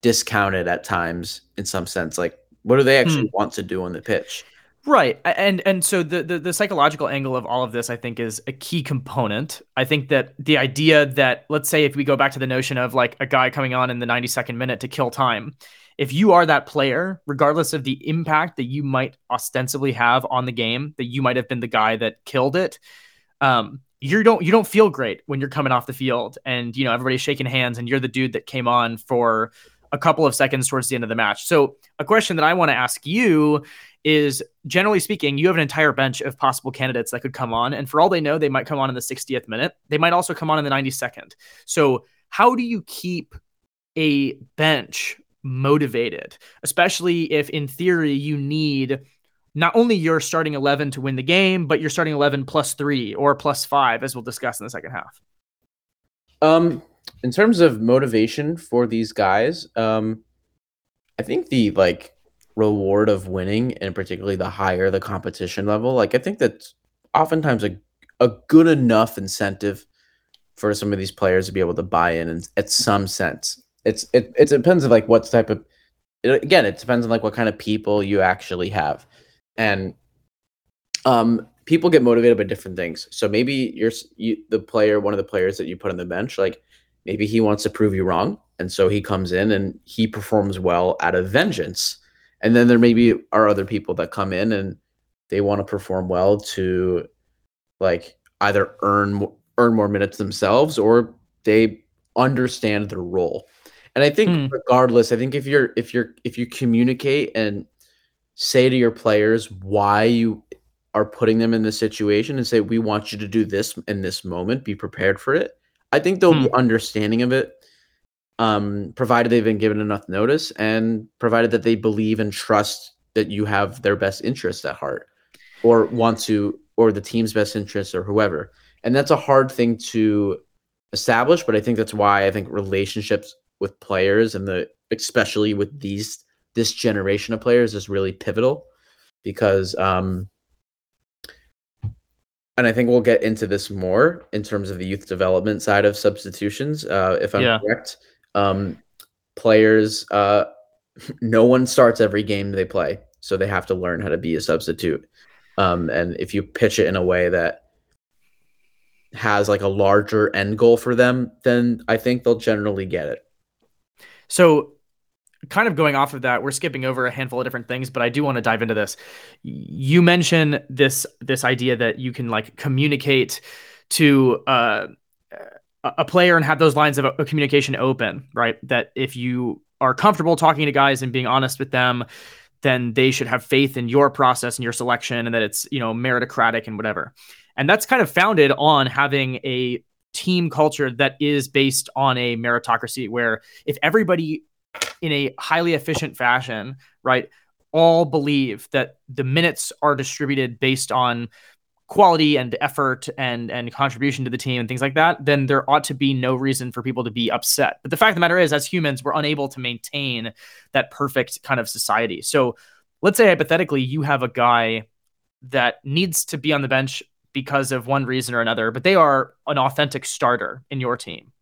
discounted at times in some sense. Like what do they actually hmm. want to do on the pitch? Right. And and so the, the, the psychological angle of all of this I think is a key component. I think that the idea that let's say if we go back to the notion of like a guy coming on in the 92nd minute to kill time, if you are that player, regardless of the impact that you might ostensibly have on the game, that you might have been the guy that killed it, um, you don't you don't feel great when you're coming off the field and you know everybody's shaking hands and you're the dude that came on for a couple of seconds towards the end of the match. So, a question that I want to ask you is generally speaking, you have an entire bench of possible candidates that could come on. And for all they know, they might come on in the 60th minute. They might also come on in the 92nd. So, how do you keep a bench motivated, especially if in theory you need not only your starting 11 to win the game, but your starting 11 plus three or plus five, as we'll discuss in the second half? Um, in terms of motivation for these guys, um, I think the like reward of winning, and particularly the higher the competition level, like I think that's oftentimes a a good enough incentive for some of these players to be able to buy in and at some sense. It's it it depends on like what type of again, it depends on like what kind of people you actually have. And um people get motivated by different things. So maybe you're you, the player, one of the players that you put on the bench, like maybe he wants to prove you wrong, and so he comes in and he performs well out of vengeance. And then there maybe are other people that come in and they want to perform well to like either earn earn more minutes themselves or they understand their role. And I think mm. regardless, I think if you're if you're if you communicate and say to your players why you are putting them in this situation and say we want you to do this in this moment, be prepared for it. I think they'll hmm. be understanding of it, um, provided they've been given enough notice and provided that they believe and trust that you have their best interests at heart or want to, or the team's best interests or whoever. And that's a hard thing to establish, but I think that's why I think relationships with players and the, especially with these, this generation of players is really pivotal because, um, and I think we'll get into this more in terms of the youth development side of substitutions. Uh, if I'm yeah. correct, um, players, uh, no one starts every game they play, so they have to learn how to be a substitute. Um, and if you pitch it in a way that has like a larger end goal for them, then I think they'll generally get it. So kind of going off of that, we're skipping over a handful of different things, but I do want to dive into this. You mentioned this this idea that you can like communicate to uh, a player and have those lines of communication open, right? That if you are comfortable talking to guys and being honest with them, then they should have faith in your process and your selection, and that it's you know meritocratic and whatever. And that's kind of founded on having a team culture that is based on a meritocracy where if everybody in a highly efficient fashion, right, all believe that the minutes are distributed based on quality and effort and and contribution to the team and things like that, then there ought to be no reason for people to be upset. But the fact of the matter is, as humans, we're unable to maintain that perfect kind of society. So let's say hypothetically you have a guy that needs to be on the bench because of one reason or another, but they are an authentic starter in your team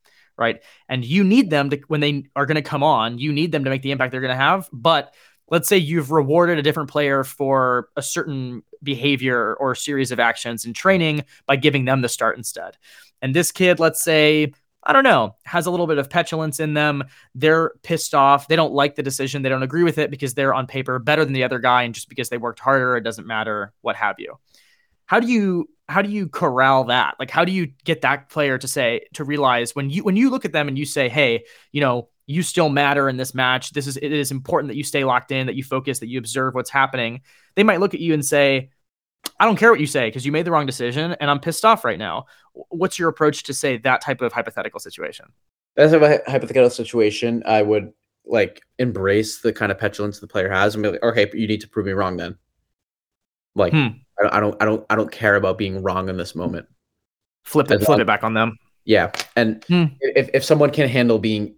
right? And you need them to when they are going to come on, you need them to make the impact they're going to have. But let's say you've rewarded a different player for a certain behavior or series of actions in training by giving them the start instead. And this kid, let's say, I don't know, has a little bit of petulance in them. They're pissed off. They don't like the decision. They don't agree with it because they're on paper better than the other guy. And just because they worked harder, it doesn't matter, what have you. How do you how do you corral that? Like, how do you get that player to say to realize when you when you look at them and you say, hey, you know, you still matter in this match. This is it is important that you stay locked in, that you focus, that you observe what's happening. They might look at you and say, I don't care what you say because you made the wrong decision and I'm pissed off right now. What's your approach to say that type of hypothetical situation? That's a hypothetical situation. I would like embrace the kind of petulance the player has and be like, okay, you need to prove me wrong then. Like Hmm. I, I don't I don't I don't care about being wrong in this moment. Flip it, As flip long- it back on them. Yeah, and Hmm. if if someone can handle being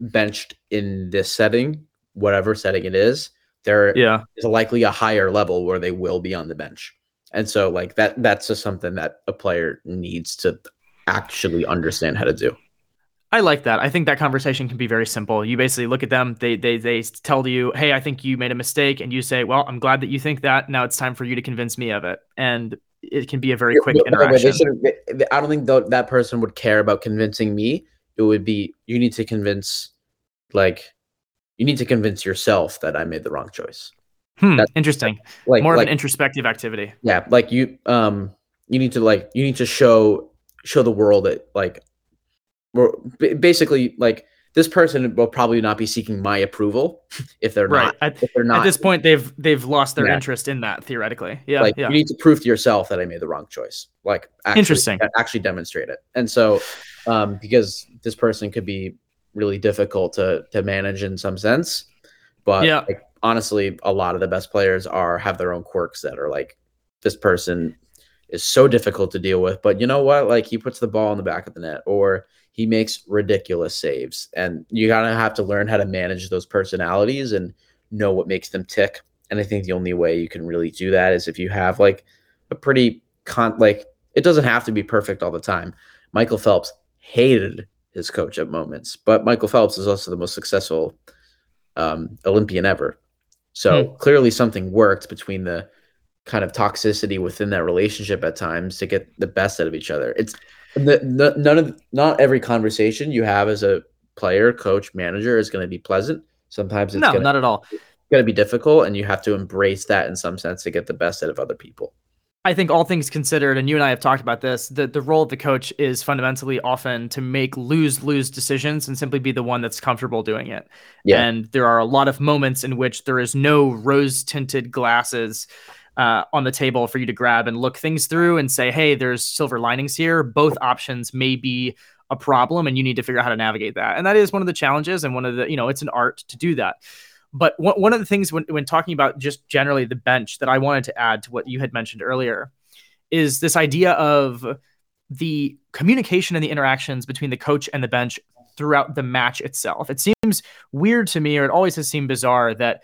benched in this setting, whatever setting it is, there Yeah. is likely a higher level where they will be on the bench. And so like that that's just something that a player needs to actually understand how to do. I like that. I think that conversation can be very simple. You basically look at them, they they they tell you, "Hey, I think you made a mistake," and you say, "Well, I'm glad that you think that. Now it's time for you to convince me of it." And it can be a very quick By the way, interaction. shouldn't- they- they- I don't think that person would care about convincing me. It would be you need to convince like you need to convince yourself that I made the wrong choice. Hmm, That- interesting. Like More like of an introspective activity. yeah like you um you need to like you need to show show the world that like basically like this person will probably not be seeking my approval if they're Right. not At, if they're not at this point, they've they've lost their Yeah. interest in that theoretically. Yeah. like yeah. you need to prove to yourself that I made the wrong choice. Like actually, Interesting. actually demonstrate it. And so um because this person could be really difficult to to manage in some sense, but Yeah. like, honestly, a lot of the best players are have their own quirks that are like this person is so difficult to deal with, but you know what? Like he puts the ball in the back of the net or he makes ridiculous saves. And you gotta have to learn how to manage those personalities and know what makes them tick. And I think the only way you can really do that is if you have like a pretty con like it doesn't have to be perfect all the time. Michael Phelps hated his coach at moments, but Michael Phelps is also the most successful um, Olympian ever. So clearly something worked between the kind of toxicity within that relationship at times to get the best out of each other. It's the, the, none of not every conversation you have as a player, coach, manager is going to be pleasant. Sometimes it's no, going not at all. Going to be difficult, and you have to embrace that in some sense to get the best out of other people. I think all things considered, and you and I have talked about this, the, the role of the coach is fundamentally often to make lose lose decisions and simply be the one that's comfortable doing it. Yeah. And there are a lot of moments in which there is no rose tinted glasses uh, on the table for you to grab and look things through and say, hey, there's silver linings here. Both options may be a problem and you need to figure out how to navigate that. And that is one of the challenges and one of the, you know, it's an art to do that. But one, one of the things when, when talking about just generally the bench that I wanted to add to what you had mentioned earlier is this idea of the communication and the interactions between the coach and the bench throughout the match itself. It seems weird to me, or it always has seemed bizarre, that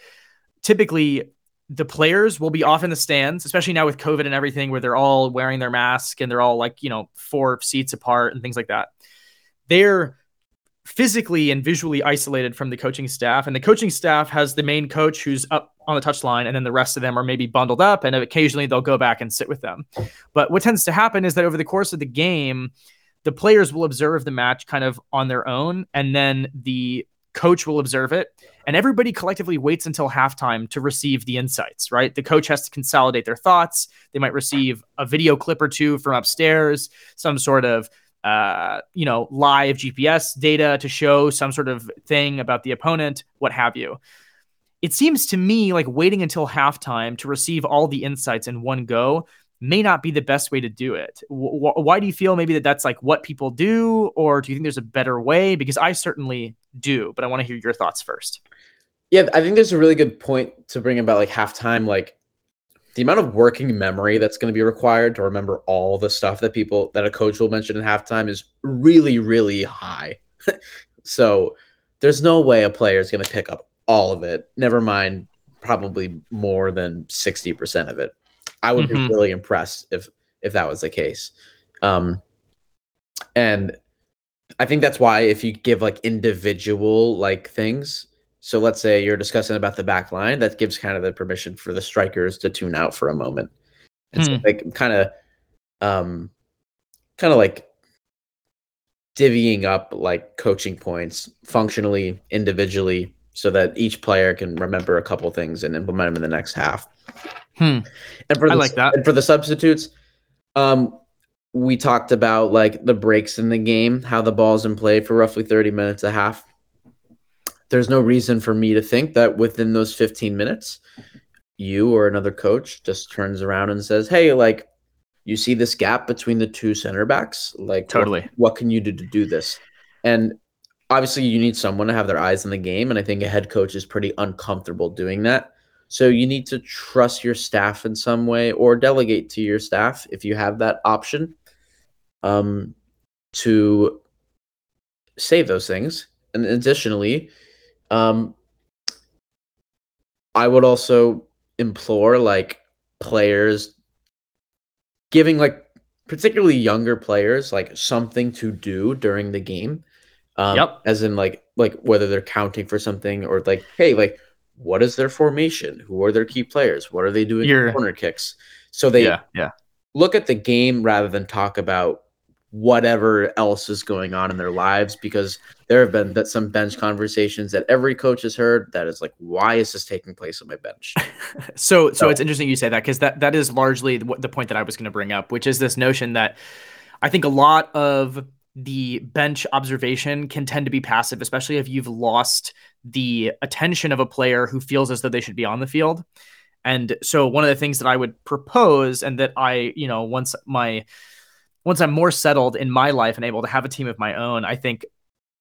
typically the players will be off in the stands, especially now with COVID and everything, where they're all wearing their mask and they're all like, you know, four seats apart and things like that. They're physically and visually isolated from the coaching staff. And the coaching staff has the main coach who's up on the touchline, and then the rest of them are maybe bundled up, and occasionally they'll go back and sit with them. But what tends to happen is that over the course of the game, the players will observe the match kind of on their own, and then the coach will observe it, and everybody collectively waits until halftime to receive the insights, right? The coach has to consolidate their thoughts. They might receive a video clip or two from upstairs, some sort of uh, you know, live GPS data to show some sort of thing about the opponent, what have you. It seems to me like waiting until halftime to receive all the insights in one go may not be the best way to do it. W- why do you feel maybe that that's like what people do, or do you think there's a better way? Because I certainly do, but I want to hear your thoughts first. Yeah, I think there's a really good point to bring about like halftime, like the amount of working memory that's going to be required to remember all the stuff that people that a coach will mention in halftime is really, really high. so there's no way a player is going to pick up all of it. Never mind, probably more than sixty percent of it. I would Mhm. be really impressed if if that was the case. Um, and I think that's why if you give like individual like things, so let's say you're discussing about the back line, that gives kind of the permission for the strikers to tune out for a moment. And so Hmm. like kind of um kind of like divvying up like coaching points functionally, individually, so that each player can remember a couple things and implement them in the next half. Hmm. And for I the, like that. And for the substitutes, um, we talked about like the breaks in the game, how the ball's in play for roughly 30 minutes a half. There's no reason for me to think that within those 15 minutes, you or another coach just turns around and says, Hey, like, you see this gap between the two center backs? Like, Totally. what, can you do to do this? And obviously you need someone to have their eyes in the game, and I think a head coach is pretty uncomfortable doing that. So you need to trust your staff in some way or delegate to your staff if you have that option um, to save those things. And additionally, um, I would also implore like players giving like particularly younger players like something to do during the game. Um, yep. As in like like whether they're counting for something or like hey like what is their formation? Who are their key players? What are they doing You're, corner kicks? So they yeah, yeah. look at the game rather than talk about whatever else is going on in their lives because there have been that some bench conversations that every coach has heard that is like why is this taking place on my bench? So, so so it's interesting you say that because that that is largely the, the point that i was going to bring up which is this notion that i think a lot of the bench observation can tend to be passive especially if you've lost the attention of a player who feels as though they should be on the field. And so one of the things that i would propose and that i you know once my once I'm more settled in my life and able to have a team of my own, I think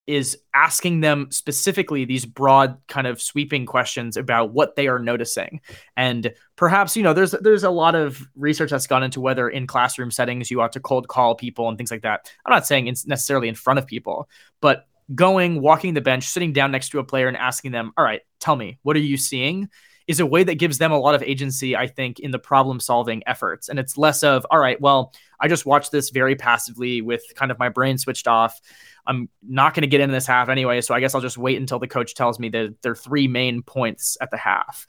is asking them specifically these broad kind of sweeping questions about what they are noticing. And perhaps you know there's there's a lot of research that's gone into whether in classroom settings you ought to cold call people and things like that. I'm not saying it's necessarily in front of people but going walking the bench sitting down next to a player and asking them all right tell me what are you seeing is a way that gives them a lot of agency, I think, in the problem solving efforts. And it's less of, all right, well, I just watched this very passively with kind of my brain switched off. I'm not going to get into this half anyway. So I guess I'll just wait until the coach tells me that there are three main points at the half.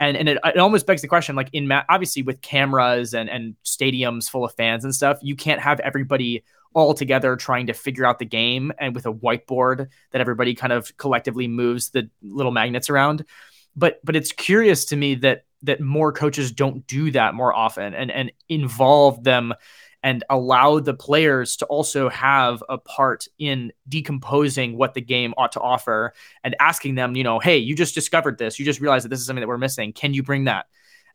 And, and it, it almost begs the question like in ma- obviously with cameras and, and stadiums full of fans and stuff you can't have everybody all together trying to figure out the game and with a whiteboard that everybody kind of collectively moves the little magnets around but but it's curious to me that that more coaches don't do that more often and and involve them and allow the players to also have a part in decomposing what the game ought to offer and asking them, you know, hey, you just discovered this. You just realized that this is something that we're missing. Can you bring that?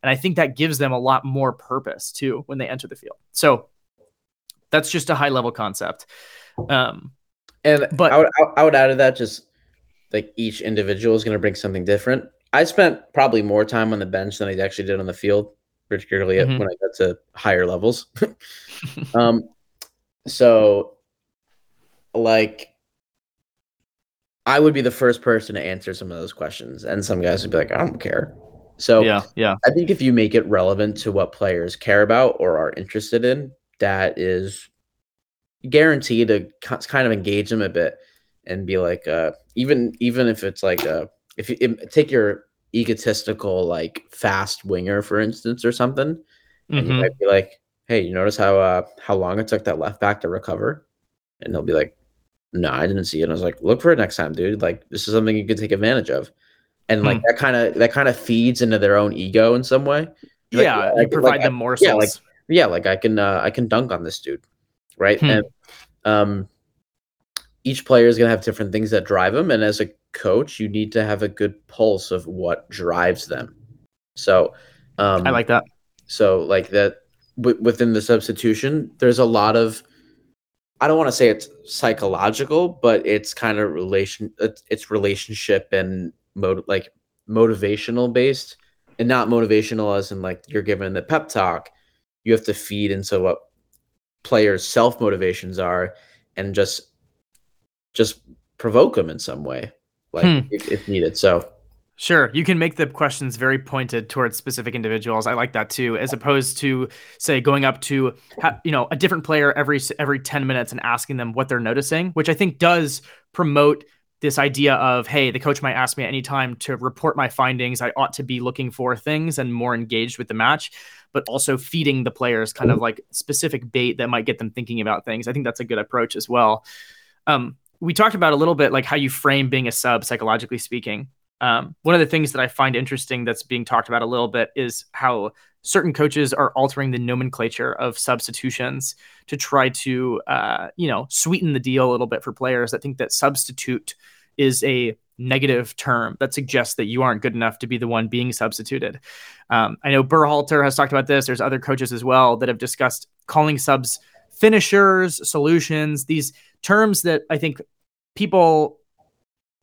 And I think that gives them a lot more purpose too when they enter the field. So that's just a high level concept. Um, and but I would, I would add to that just like each individual is going to bring something different. I spent probably more time on the bench than I actually did on the field, particularly mm-hmm. when I got to higher levels. um, so, like, I would be the first person to answer some of those questions, and some guys would be like, "I don't care." So, yeah, yeah. I think if you make it relevant to what players care about or are interested in, that is guaranteed to kind of engage them a bit and be like, uh, even even if it's like a if you take your egotistical like fast winger for instance or something mm-hmm. and you mm-hmm. might be like hey you notice how uh how long it took that left back to recover and they'll be like no i didn't see it and i was like look for it next time dude like this is something you can take advantage of and like hmm. that kind of that kind of feeds into their own ego in some way like, yeah like, provide like, them more yeah like yeah like i can uh i can dunk on this dude right hmm. and um each player is going to have different things that drive them and as a coach, you need to have a good pulse of what drives them. So, um, I like that. So, like that w- within the substitution, there's a lot of, I don't want to say it's psychological, but it's kind of relation, it's relationship and mode like motivational based, and not motivational as in like you're given the pep talk. You have to feed into what players' self motivations are, and just just provoke them in some way like hmm. if, if needed. So Sure, you can make the questions very pointed towards specific individuals. I like that too, as opposed to say going up to you know a different player every every ten minutes and asking them what they're noticing, which I think does promote this idea of hey, the coach might ask me at any time to report my findings. I ought to be looking for things and more engaged with the match, but also feeding the players kind of like specific bait that might get them thinking about things. I think that's a good approach as well. Um, we talked about a little bit like how you frame being a sub psychologically speaking. Um, one of the things that I find interesting that's being talked about a little bit is how certain coaches are altering the nomenclature of substitutions to try to, uh, you know, sweeten the deal a little bit for players that think that substitute is a negative term that suggests that you aren't good enough to be the one being substituted. Um, I know Berhalter has talked about this. There's other coaches as well that have discussed calling subs finishers, solutions, these terms that I think people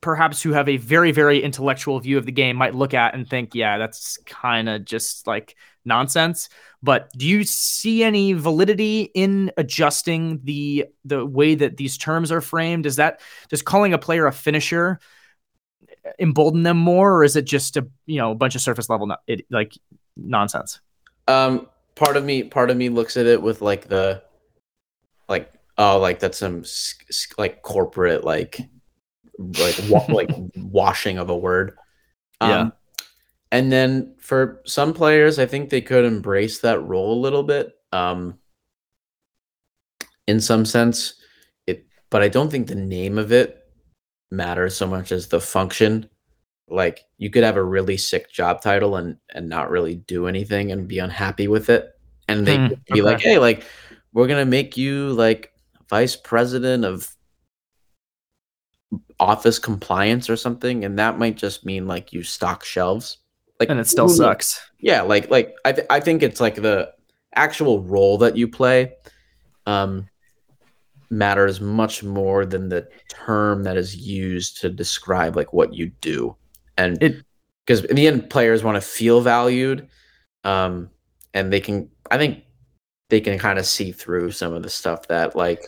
perhaps who have a very very intellectual view of the game might look at and think yeah that's kind of just like nonsense. But do you see any validity in adjusting the the way that these terms are framed? Is that just calling a player a finisher embolden them more or is it just a you know a bunch of surface level it, like nonsense? Um part of me part of me looks at it with like the like oh like that's some like corporate like like wa- like washing of a word. Um, yeah. And then for some players, I think they could embrace that role a little bit. Um, in some sense, it, but I don't think the name of it matters so much as the function. Like you could have a really sick job title and and not really do anything and be unhappy with it, and they mm, be okay. like, "Hey, like we're gonna make you like vice president of office compliance or something, and that might just mean like you stock shelves. Like, and it still sucks. Yeah, like like I th- I think it's like the actual role that you play um, matters much more than the term that is used to describe like what you do, and it because in the end, players want to feel valued, um, and they can. I think they can kind of see through some of the stuff that like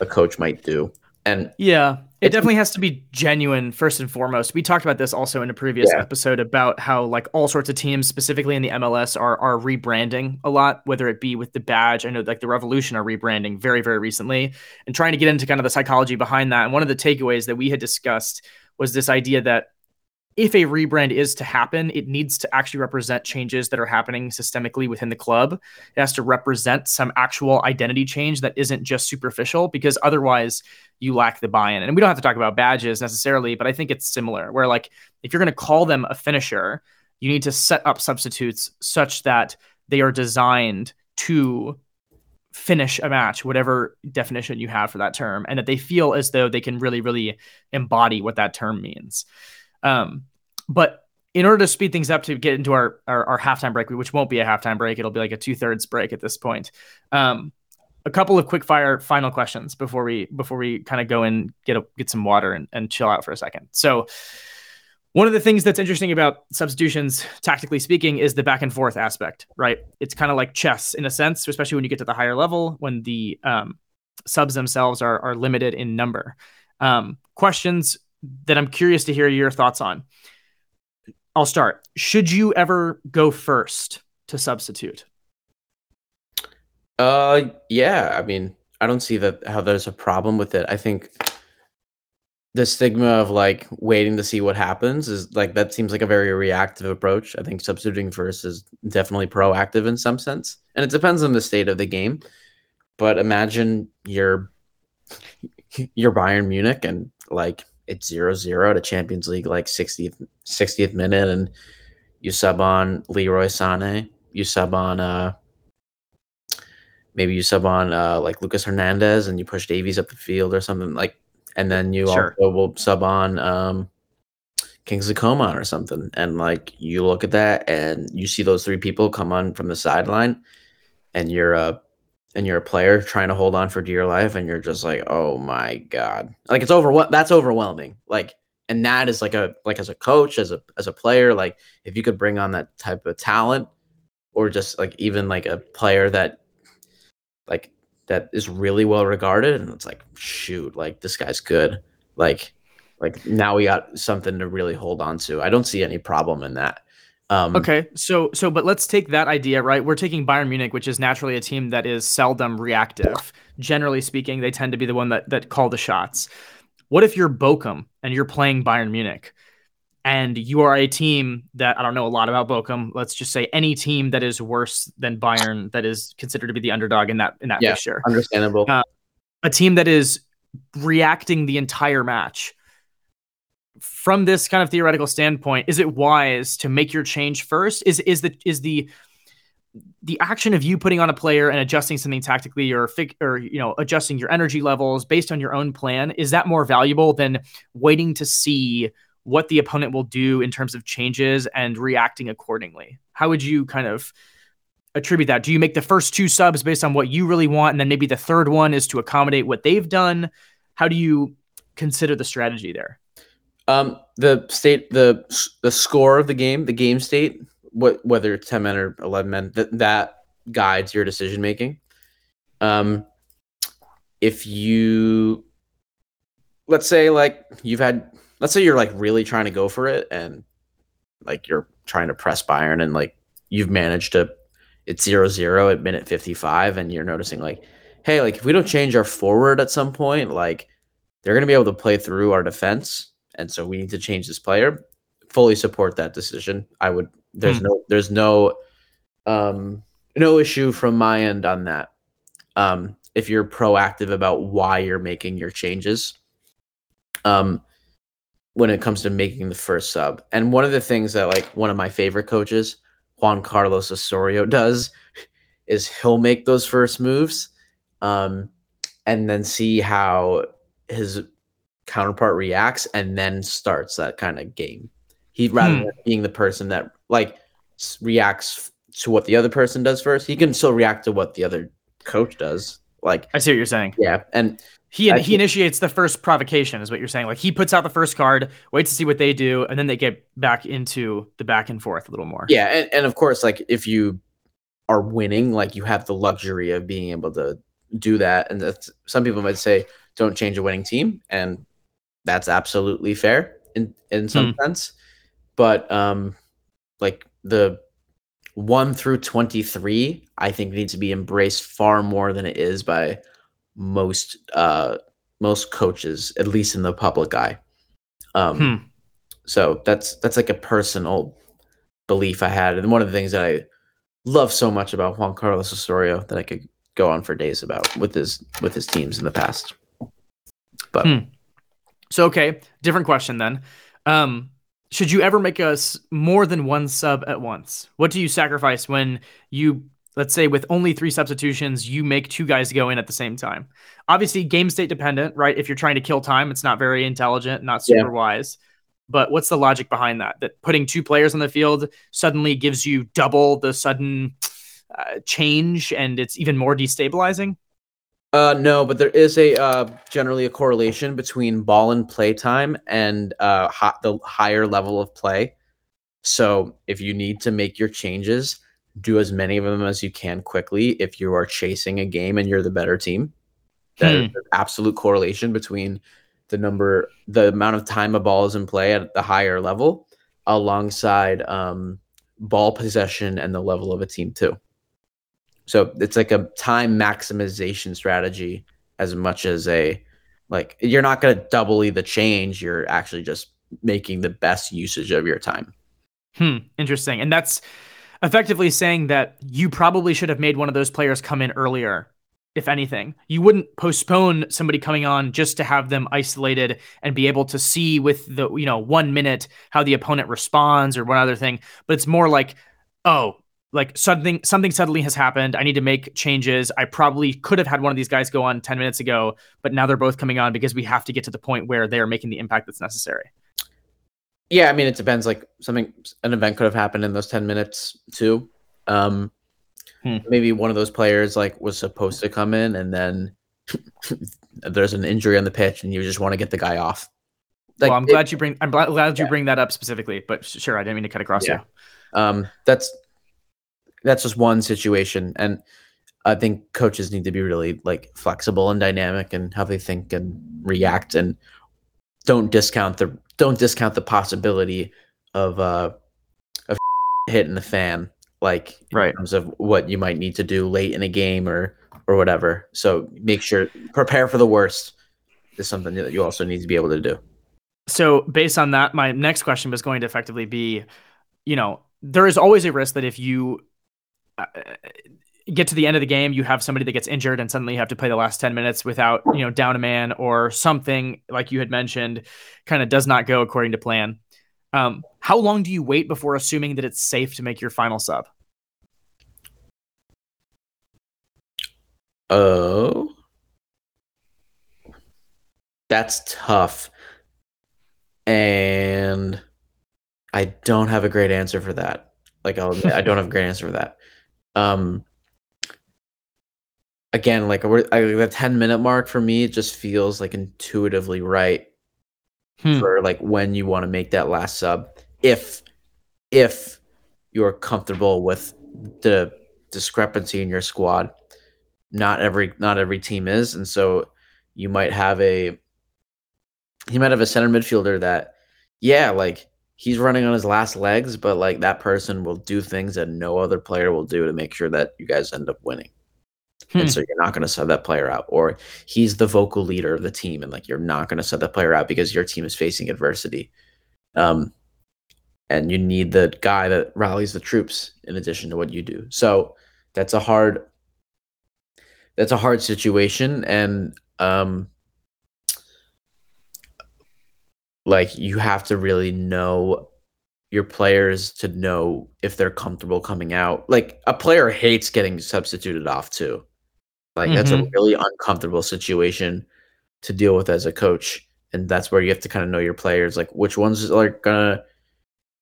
a coach might do. And yeah, it definitely has to be genuine first and foremost. We talked about this also in a previous yeah. episode about how like all sorts of teams, specifically in the MLS, are are rebranding a lot, whether it be with the badge. I know like the Revolution are rebranding very, very recently and trying to get into kind of the psychology behind that. And one of the takeaways that we had discussed was this idea that if a rebrand is to happen, it needs to actually represent changes that are happening systemically within the club. It has to represent some actual identity change that isn't just superficial, because otherwise you lack the buy in. And we don't have to talk about badges necessarily, but I think it's similar where, like, if you're going to call them a finisher, you need to set up substitutes such that they are designed to finish a match, whatever definition you have for that term, and that they feel as though they can really, really embody what that term means. Um, but in order to speed things up to get into our, our, our halftime break, which won't be a halftime break, it'll be like a two thirds break at this point. Um, a couple of quick fire final questions before we before we kind of go and get a, get some water and, and chill out for a second. So one of the things that's interesting about substitutions, tactically speaking, is the back and forth aspect, right? It's kind of like chess in a sense, especially when you get to the higher level, when the um, subs themselves are, are limited in number. Um, questions that I'm curious to hear your thoughts on. I'll start. Should you ever go first to substitute? Uh, yeah. I mean, I don't see that how there's a problem with it. I think the stigma of like waiting to see what happens is like that seems like a very reactive approach. I think substituting first is definitely proactive in some sense, and it depends on the state of the game. But imagine you're you're Bayern Munich and like it's zero zero to Champions League like 60th 60th minute and you sub on Leroy Sané, you sub on uh maybe you sub on uh like Lucas Hernandez and you push Davies up the field or something like and then you sure. also will sub on um Kingsley Coman or something and like you look at that and you see those three people come on from the sideline and you're uh and you're a player trying to hold on for dear life and you're just like oh my god. Like it's over that's overwhelming. Like and that is like a like as a coach as a as a player like if you could bring on that type of talent or just like even like a player that like that is really well regarded and it's like shoot like this guy's good. Like like now we got something to really hold on to. I don't see any problem in that um, okay, so so but let's take that idea, right? We're taking Bayern Munich, which is naturally a team that is seldom reactive. Generally speaking, they tend to be the one that that call the shots. What if you're Bochum and you're playing Bayern Munich, and you are a team that I don't know a lot about Bochum. Let's just say any team that is worse than Bayern that is considered to be the underdog in that in that yeah, fixture. Understandable. Uh, a team that is reacting the entire match from this kind of theoretical standpoint, is it wise to make your change first? Is is the is the the action of you putting on a player and adjusting something tactically or or you know adjusting your energy levels based on your own plan is that more valuable than waiting to see what the opponent will do in terms of changes and reacting accordingly? How would you kind of attribute that? Do you make the first two subs based on what you really want and then maybe the third one is to accommodate what they've done? How do you consider the strategy there Um, the state, the the score of the game, the game state, what whether it's ten men or eleven men, that that guides your decision making. Um, if you, let's say, like you've had, let's say you're like really trying to go for it, and like you're trying to press Bayern, and like you've managed to, it's zero zero at minute fifty five, and you're noticing like, hey, like if we don't change our forward at some point, like they're gonna be able to play through our defense and so we need to change this player. Fully support that decision. I would. There's hmm. no. There's no. Um, no issue from my end on that. Um, if you're proactive about why you're making your changes. Um, when it comes to making the first sub, and one of the things that like one of my favorite coaches, Juan Carlos Osorio, does is he'll make those first moves, um, and then see how his counterpart reacts and then starts that kind of game. He rather hmm. than being the person that like reacts to what the other person does first, he can still react to what the other coach does. Like I see what you're saying. Yeah, and he he initiates the first provocation, is what you're saying. Like he puts out the first card, waits to see what they do, and then they get back into the back and forth a little more. Yeah, and, and of course, like if you are winning, like you have the luxury of being able to do that. And that's, some people might say, don't change a winning team, and that's absolutely fair in in some mm. sense. But um, like the one through twenty three, I think needs to be embraced far more than it is by most uh most coaches, at least in the public eye. Um, hmm. so that's that's like a personal belief I had, and one of the things that I love so much about Juan Carlos Osorio that I could go on for days about with his with his teams in the past. But hmm. So okay, different question then. Um, should you ever make us more than one sub at once? What do you sacrifice when you let's say with only three substitutions, you make two guys go in at the same time? Obviously, game state dependent, right? If you're trying to kill time, it's not very intelligent, not super yeah. wise. But what's the logic behind that? That putting two players on the field suddenly gives you double the sudden uh, change and it's even more destabilizing? Uh, no, but there is a uh, generally a correlation between ball and play time and uh, hot, the higher level of play. So if you need to make your changes, do as many of them as you can quickly. If you are chasing a game and you're the better team, that hmm. absolute correlation between the number, the amount of time a ball is in play at the higher level, alongside um, ball possession and the level of a team too. So it's like a time maximization strategy as much as a like you're not going to doubly the change. You're actually just making the best usage of your time. Hmm. Interesting. And that's effectively saying that you probably should have made one of those players come in earlier. If anything, you wouldn't postpone somebody coming on just to have them isolated and be able to see with the, you know, one minute how the opponent responds or one other thing. But it's more like, oh, like something something suddenly has happened. I need to make changes. I probably could have had one of these guys go on 10 minutes ago, but now they're both coming on because we have to get to the point where they're making the impact that's necessary. Yeah, I mean it depends. Like something an event could have happened in those 10 minutes too. Um hmm. maybe one of those players like was supposed to come in and then there's an injury on the pitch and you just want to get the guy off. Like, well, I'm glad it, you bring I'm glad you yeah. bring that up specifically, but sure, I didn't mean to cut across yeah. you. Um that's that's just one situation and i think coaches need to be really like flexible and dynamic and how they think and react and don't discount the don't discount the possibility of uh of hitting the fan like right. in terms of what you might need to do late in a game or or whatever so make sure prepare for the worst is something that you also need to be able to do so based on that my next question was going to effectively be you know there is always a risk that if you get to the end of the game, you have somebody that gets injured, and suddenly you have to play the last ten minutes without you know down a man or something like you had mentioned, kind of does not go according to plan. Um, how long do you wait before assuming that it's safe to make your final sub? Oh, that's tough, and I don't have a great answer for that. Like I'll I don't have a great answer for that um again like I, the 10 minute mark for me it just feels like intuitively right hmm. for like when you want to make that last sub if if you're comfortable with the discrepancy in your squad not every not every team is and so you might have a you might have a center midfielder that yeah like he's running on his last legs but like that person will do things that no other player will do to make sure that you guys end up winning Hmm. And so you're not going to sub that player out. Or he's the vocal leader of the team, and like you're not going to sub that player out because your team is facing adversity. Um, and you need the guy that rallies the troops in addition to what you do. So that's a hard that's a hard situation and um like you have to really know your players to know if they're comfortable coming out. Like a player hates getting substituted off too. Like mm-hmm. that's a mm-hmm. really uncomfortable situation to deal with as a coach. And that's where you have to kind of know your players, like which ones are gonna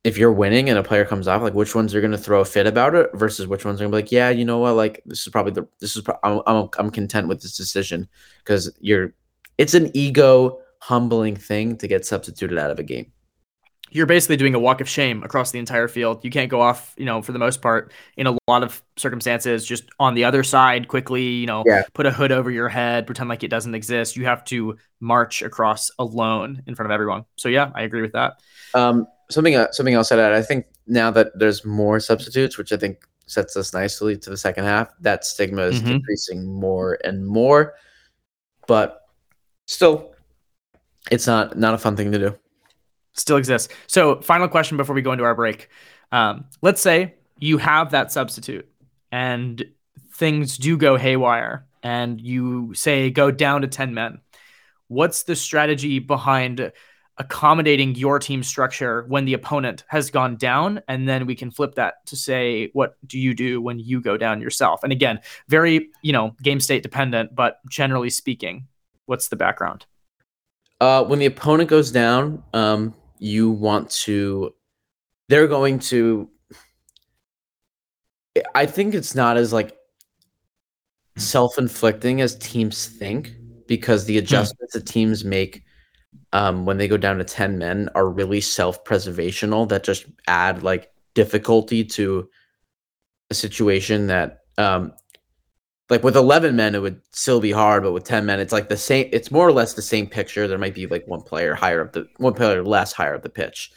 if you're winning and a player comes off, like which ones are gonna throw a fit about it versus which ones are gonna be like, yeah, you know what, like this is probably the this is pro- I'm, I'm I'm content with this decision because you're it's an ego humbling thing to get substituted out of a game you're basically doing a walk of shame across the entire field. You can't go off, you know, for the most part, in a lot of circumstances, just on the other side quickly, you know, yeah. put a hood over your head, pretend like it doesn't exist. You have to march across alone in front of everyone. So yeah, I agree with that. Um, something uh, something else I'd add. I think now that there's more substitutes, which I think sets us nicely to the second half, that stigma is mm-hmm. decreasing more and more. But still, it's not not a fun thing to do still exists. So, final question before we go into our break. Um, let's say you have that substitute and things do go haywire and you say go down to 10 men. What's the strategy behind accommodating your team structure when the opponent has gone down? And then we can flip that to say, what do you do when you go down yourself? And again, very, you know, game state dependent, but generally speaking, what's the background? Uh, when the opponent goes down, um, you want to they're going to I think it's not as like self-inflicting as teams think because the hmm. adjustments that teams make um, when they go down to 10 men are really self-preservational that just add like difficulty to a situation that um, like with 11 men it would still be hard but with 10 men it's like the same it's more or less the same picture. There might be like one player higher up the one player less higher up the pitch.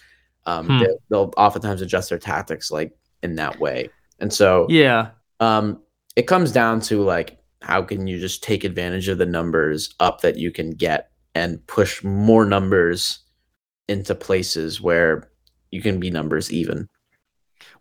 Um hmm. they, will oftentimes adjust their tactics like in that way. And so yeah. um it comes down to like how can you just take advantage of the numbers up that you can get and push more numbers into places where you can be numbers even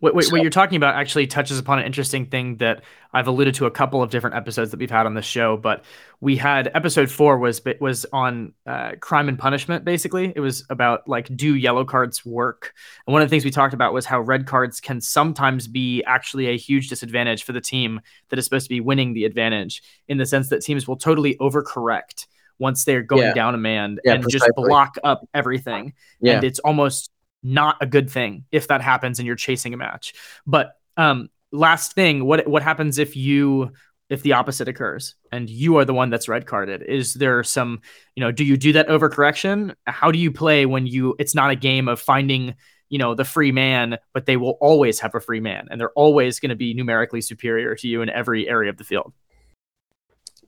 what, what, so, what, you're talking about actually touches upon an interesting thing that I've alluded to a couple of different episodes that we've had on this show. But we had episode four was was on uh, crime and punishment. Basically, it was about like do yellow cards work? And one of the things we talked about was how red cards can sometimes be actually a huge disadvantage for the team that is supposed to be winning the advantage. In the sense that teams will totally overcorrect once they're going yeah. down a man yeah, and precisely. just block up everything. Yeah. And it's almost not a good thing if that happens and you're chasing a match. But um, last thing, what what happens if you if the opposite occurs and you are the one that's red carded? Is there some, you know, do you do that overcorrection? How do you play when you it's not a game of finding you know the free man but they will always have a free man and they're always going to be numerically superior to you in every area of the field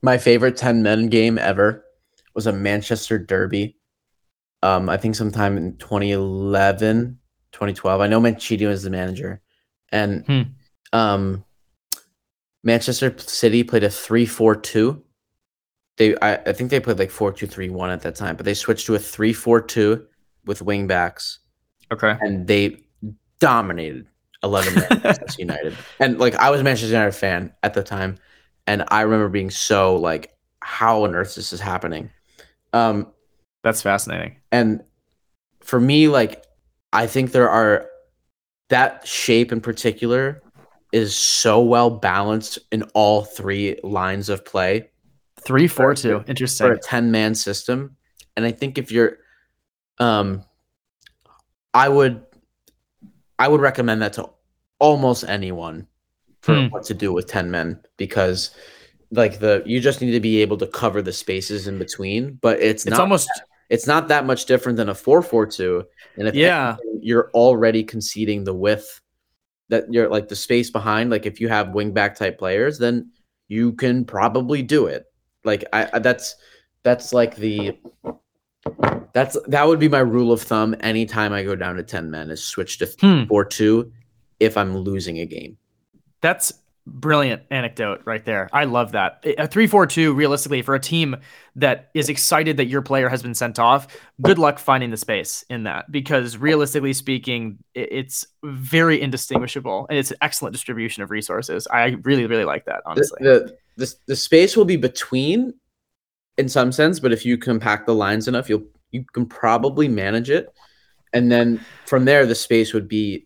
my favorite 10 men game ever was a manchester derby um, I think sometime in 2011, 2012. I know Mancini was the manager, and hmm. um, Manchester City played a 3-4-2. They, I, I think they played like 4-2-3-1 at that time, but they switched to a 3-4-2 with wing backs. Okay, and they dominated 11 Manchester United. And like I was a Manchester United fan at the time, and I remember being so like, how on earth this is happening? Um, that's fascinating. And for me, like, I think there are that shape in particular is so well balanced in all three lines of play. Three, four, two. Interesting. For a 10 man system. And I think if you're, um, I would, I would recommend that to almost anyone for hmm. what to do with 10 men because like the you just need to be able to cover the spaces in between but it's it's almost it's not that much different than a 4-4-2 and if yeah anything, you're already conceding the width that you're like the space behind like if you have wing back type players then you can probably do it like I, I that's that's like the that's that would be my rule of thumb anytime I go down to 10 men is switch to Hmm. 4-2 if I'm losing a game. That's brilliant anecdote right there. I love that. A 3-4-2 realistically for a team that is excited that your player has been sent off, good luck finding the space in that because realistically speaking, it's very indistinguishable and it's an excellent distribution of resources. I really really like that The, honestly. the the the space will be between in some sense, but if you compact the lines enough, you'll you can probably manage it. And then from there the space would be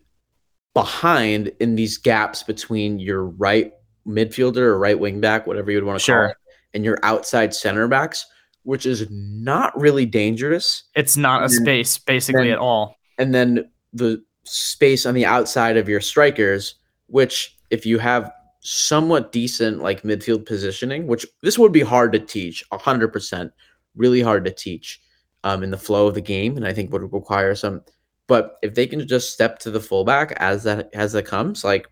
behind in these gaps between your right midfielder or right wing back, whatever you would want to Sure. call it, and your outside center backs, which is not really dangerous. It's not a and then- space basically then- at all. and then the space on the outside of your strikers, which if you have somewhat decent like midfield positioning, which this would be hard to teach, hundred percent, really hard to teach um, in the flow of the game, and I think would require some. But if they can just step to the fullback as that as that comes, like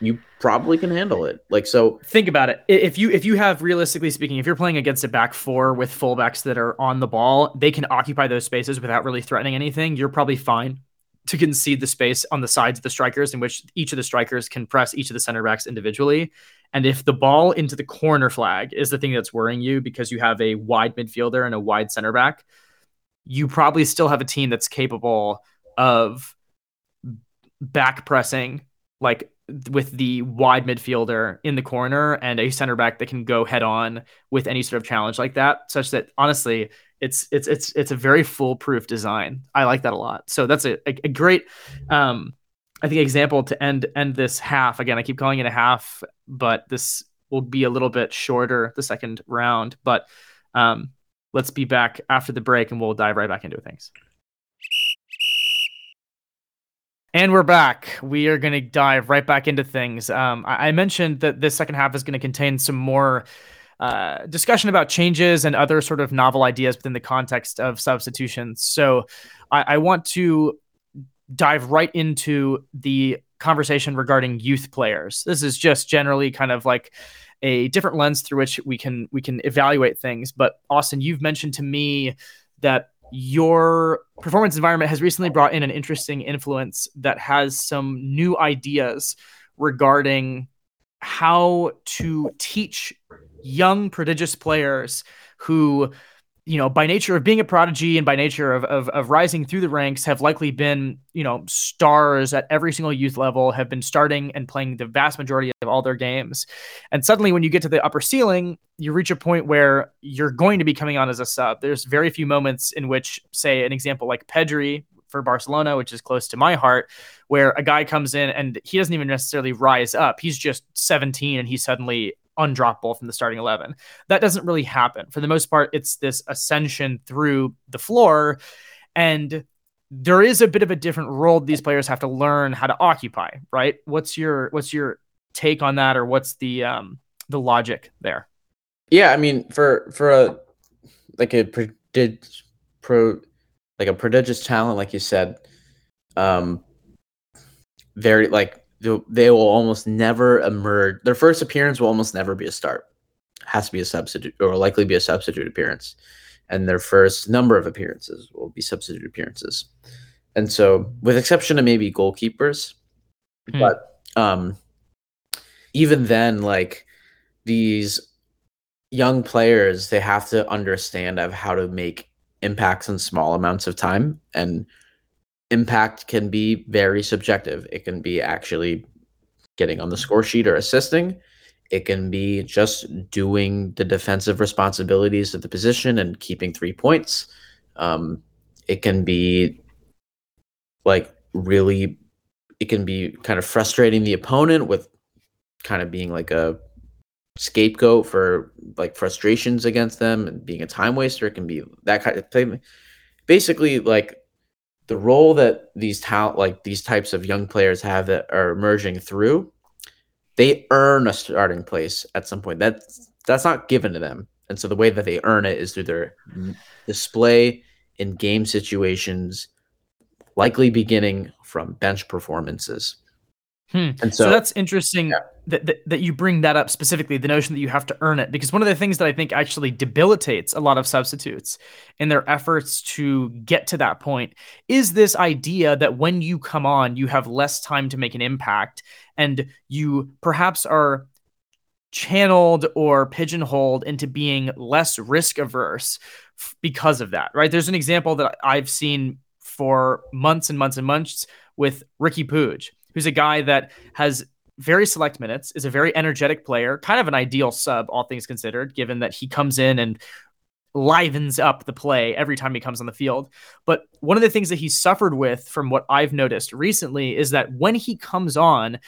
you probably can handle it. Like so, think about it. If you if you have realistically speaking, if you're playing against a back four with fullbacks that are on the ball, they can occupy those spaces without really threatening anything. You're probably fine to concede the space on the sides of the strikers in which each of the strikers can press each of the center backs individually. And if the ball into the corner flag is the thing that's worrying you because you have a wide midfielder and a wide center back, you probably still have a team that's capable of back pressing like with the wide midfielder in the corner and a center back that can go head on with any sort of challenge like that such that honestly it's it's it's it's a very foolproof design. I like that a lot. So that's a, a, a great um i think example to end end this half. Again i keep calling it a half but this will be a little bit shorter the second round but um let's be back after the break and we'll dive right back into things and we're back. We are going to dive right back into things. Um, I, I mentioned that this second half is going to contain some more uh, discussion about changes and other sort of novel ideas within the context of substitutions. So I, I want to dive right into the conversation regarding youth players. This is just generally kind of like a different lens through which we can we can evaluate things. But Austin, you've mentioned to me that your performance environment has recently brought in an interesting influence that has some new ideas regarding how to teach young prodigious players who you know by nature of being a prodigy and by nature of, of, of rising through the ranks have likely been you know stars at every single youth level have been starting and playing the vast majority of all their games. And suddenly when you get to the upper ceiling you reach a point where you're going to be coming on as a sub. There's very few moments in which say an example like pedri for barcelona which is close to my heart where a guy comes in and he doesn't even necessarily rise up. He's just 17 and he's suddenly undroppable from the starting 11. That doesn't really happen. For the most part, it's this ascension through the floor. And there is a bit of a different role these players have to learn how to occupy, right? What's your what's your take on that or what's the um the logic there? Yeah, I mean, for for a like a prodig, pro like a prodigious talent, like you said, um, very like they will almost never emerge. Their first appearance will almost never be a start. Has to be a substitute or likely be a substitute appearance, and their first number of appearances will be substitute appearances. And so, with exception of maybe goalkeepers, Hmm. but um, even then, like these young players they have to understand of how to make impacts in small amounts of time and impact can be very subjective it can be actually getting on the score sheet or assisting it can be just doing the defensive responsibilities of the position and keeping three points um, it can be like really it can be kind of frustrating the opponent with kind of being like a scapegoat for like frustrations against them and being a time waster. It can be that kind of thing. Basically, like the role that these talent, like these types of young players have that are emerging through, they earn a starting place at some point. That's that's not given to them. And so the way that they earn it is through their display in game situations, likely beginning from bench performances. Hmm. And so, so, that's interesting yeah. that, that, that you bring that up specifically, the notion that you have to earn it. Because one of the things that I think actually debilitates a lot of substitutes in their efforts to get to that point is this idea that when you come on, you have less time to make an impact and you perhaps are channeled or pigeonholed into being less risk averse because of that, right? There's an example that I've seen for months and months and months with Riqui Puig who's a guy that has very select minutes, is a very energetic player, kind of an ideal sub, all things considered, given that he comes in and livens up the play every time he comes on the field. But one of the things that he suffered with, from what I've noticed recently, is that when he comes on,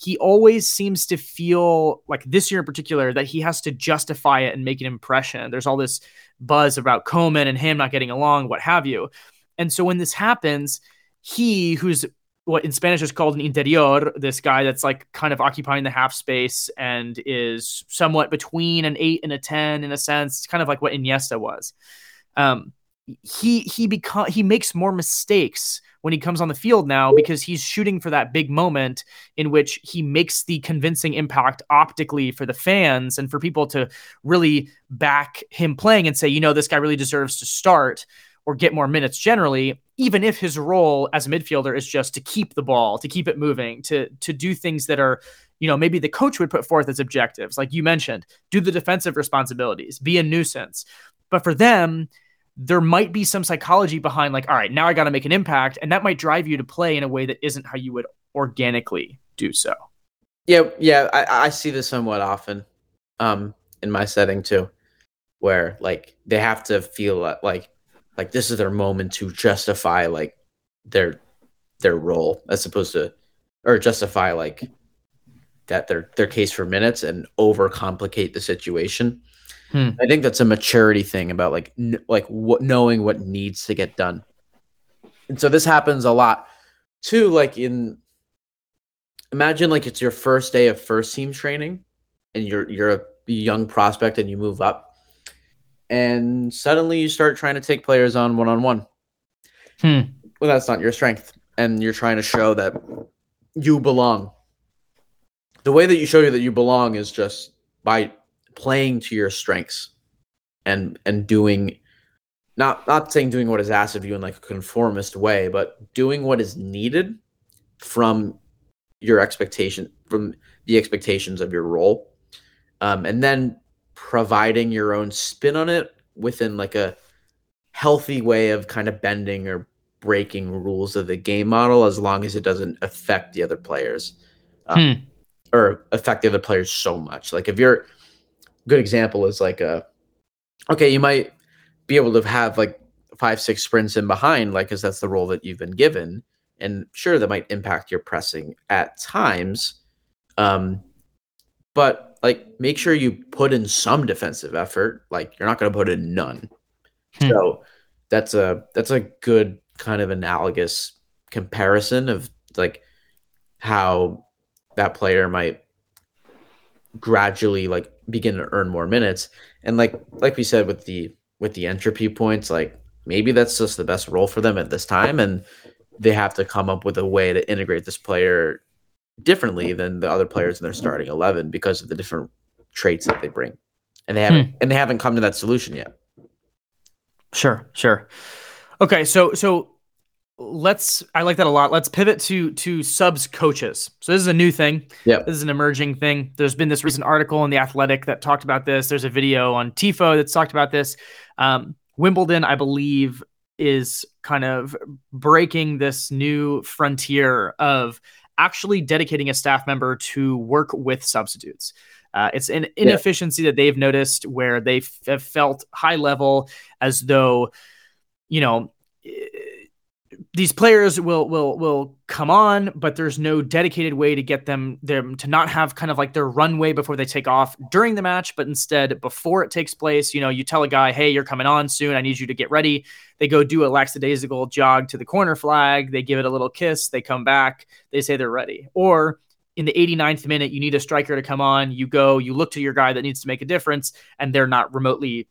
he always seems to feel like this year in particular that he has to justify it and make an impression. There's all this buzz about Koeman and him not getting along, what have you. And so when this happens, he, who's what in Spanish is called an interior, this guy that's like kind of occupying the half space and is somewhat between an eight and a 10 in a sense. Kind of like what Iniesta was. Um, he he become he makes more mistakes when he comes on the field now because he's shooting for that big moment in which he makes the convincing impact optically for the fans and for people to really back him playing and say, you know, this guy really deserves to start or get more minutes generally, even if his role as a midfielder is just to keep the ball, to keep it moving, to to do things that are, you know, maybe the coach would put forth as objectives, like you mentioned, do the defensive responsibilities, be a nuisance. But for them, there might be some psychology behind like, all right, now I got to make an impact, and that might drive you to play in a way that isn't how you would organically do so. Yeah, yeah, I, I see this somewhat often, um, in my setting too, where like they have to feel like like this is their moment to justify like their their role as opposed to or justify like that their their case for minutes and overcomplicate the situation. Hmm. I think that's a maturity thing about like n- like what knowing what needs to get done. And so this happens a lot too like in imagine like it's your first day of first team training and you're you're a young prospect and you move up and suddenly you start trying to take players on one on one. Well, that's not your strength, and you're trying to show that you belong. The way that you show you that you belong is just by playing to your strengths and and doing not not saying doing what is asked of you in like a conformist way, but doing what is needed from your expectation from the expectations of your role, um, and then providing your own spin on it within like a healthy way of kind of bending or breaking rules of the game model as long as it doesn't affect the other players um, hmm. or affect the other players so much like if you're good example is like a okay you might be able to have like five six sprints in behind like because that's the role that you've been given and sure that might impact your pressing at times um but like make sure you put in some defensive effort. Like you're not going to put in none. Hmm. So that's a that's a good kind of analogous comparison of like how that player might gradually like begin to earn more minutes and like like we said with the with the entropy points like maybe that's just the best role for them at this time and they have to come up with a way to integrate this player differently than the other players in their starting 11 because of the different traits that they bring. And they haven't hmm. and they haven't come to that solution yet. Sure sure. Okay so so let's i like that a lot. Let's pivot to to subs coaches. So this is a new thing. Yeah this is an emerging thing. There's been this recent article in the athletic that talked about this. There's a video on tifo that's talked about this. Um, wimbledon i believe is kind of breaking this new frontier of actually dedicating a staff member to work with substitutes. Uh, it's an inefficiency yeah. that they've noticed where they have felt high level as though, you know, these players will will will come on, but there's no dedicated way to get them them to not have kind of like their runway before they take off during the match, but instead before it takes place, you know, you tell a guy, "Hey, you're coming on soon. I need you to get ready." They go do a lackadaisical jog to the corner flag. They give it a little kiss. They come back. They say they're ready. Or in the 89th minute, you need a striker to come on. You go, you look to your guy that needs to make a difference, and they're not remotely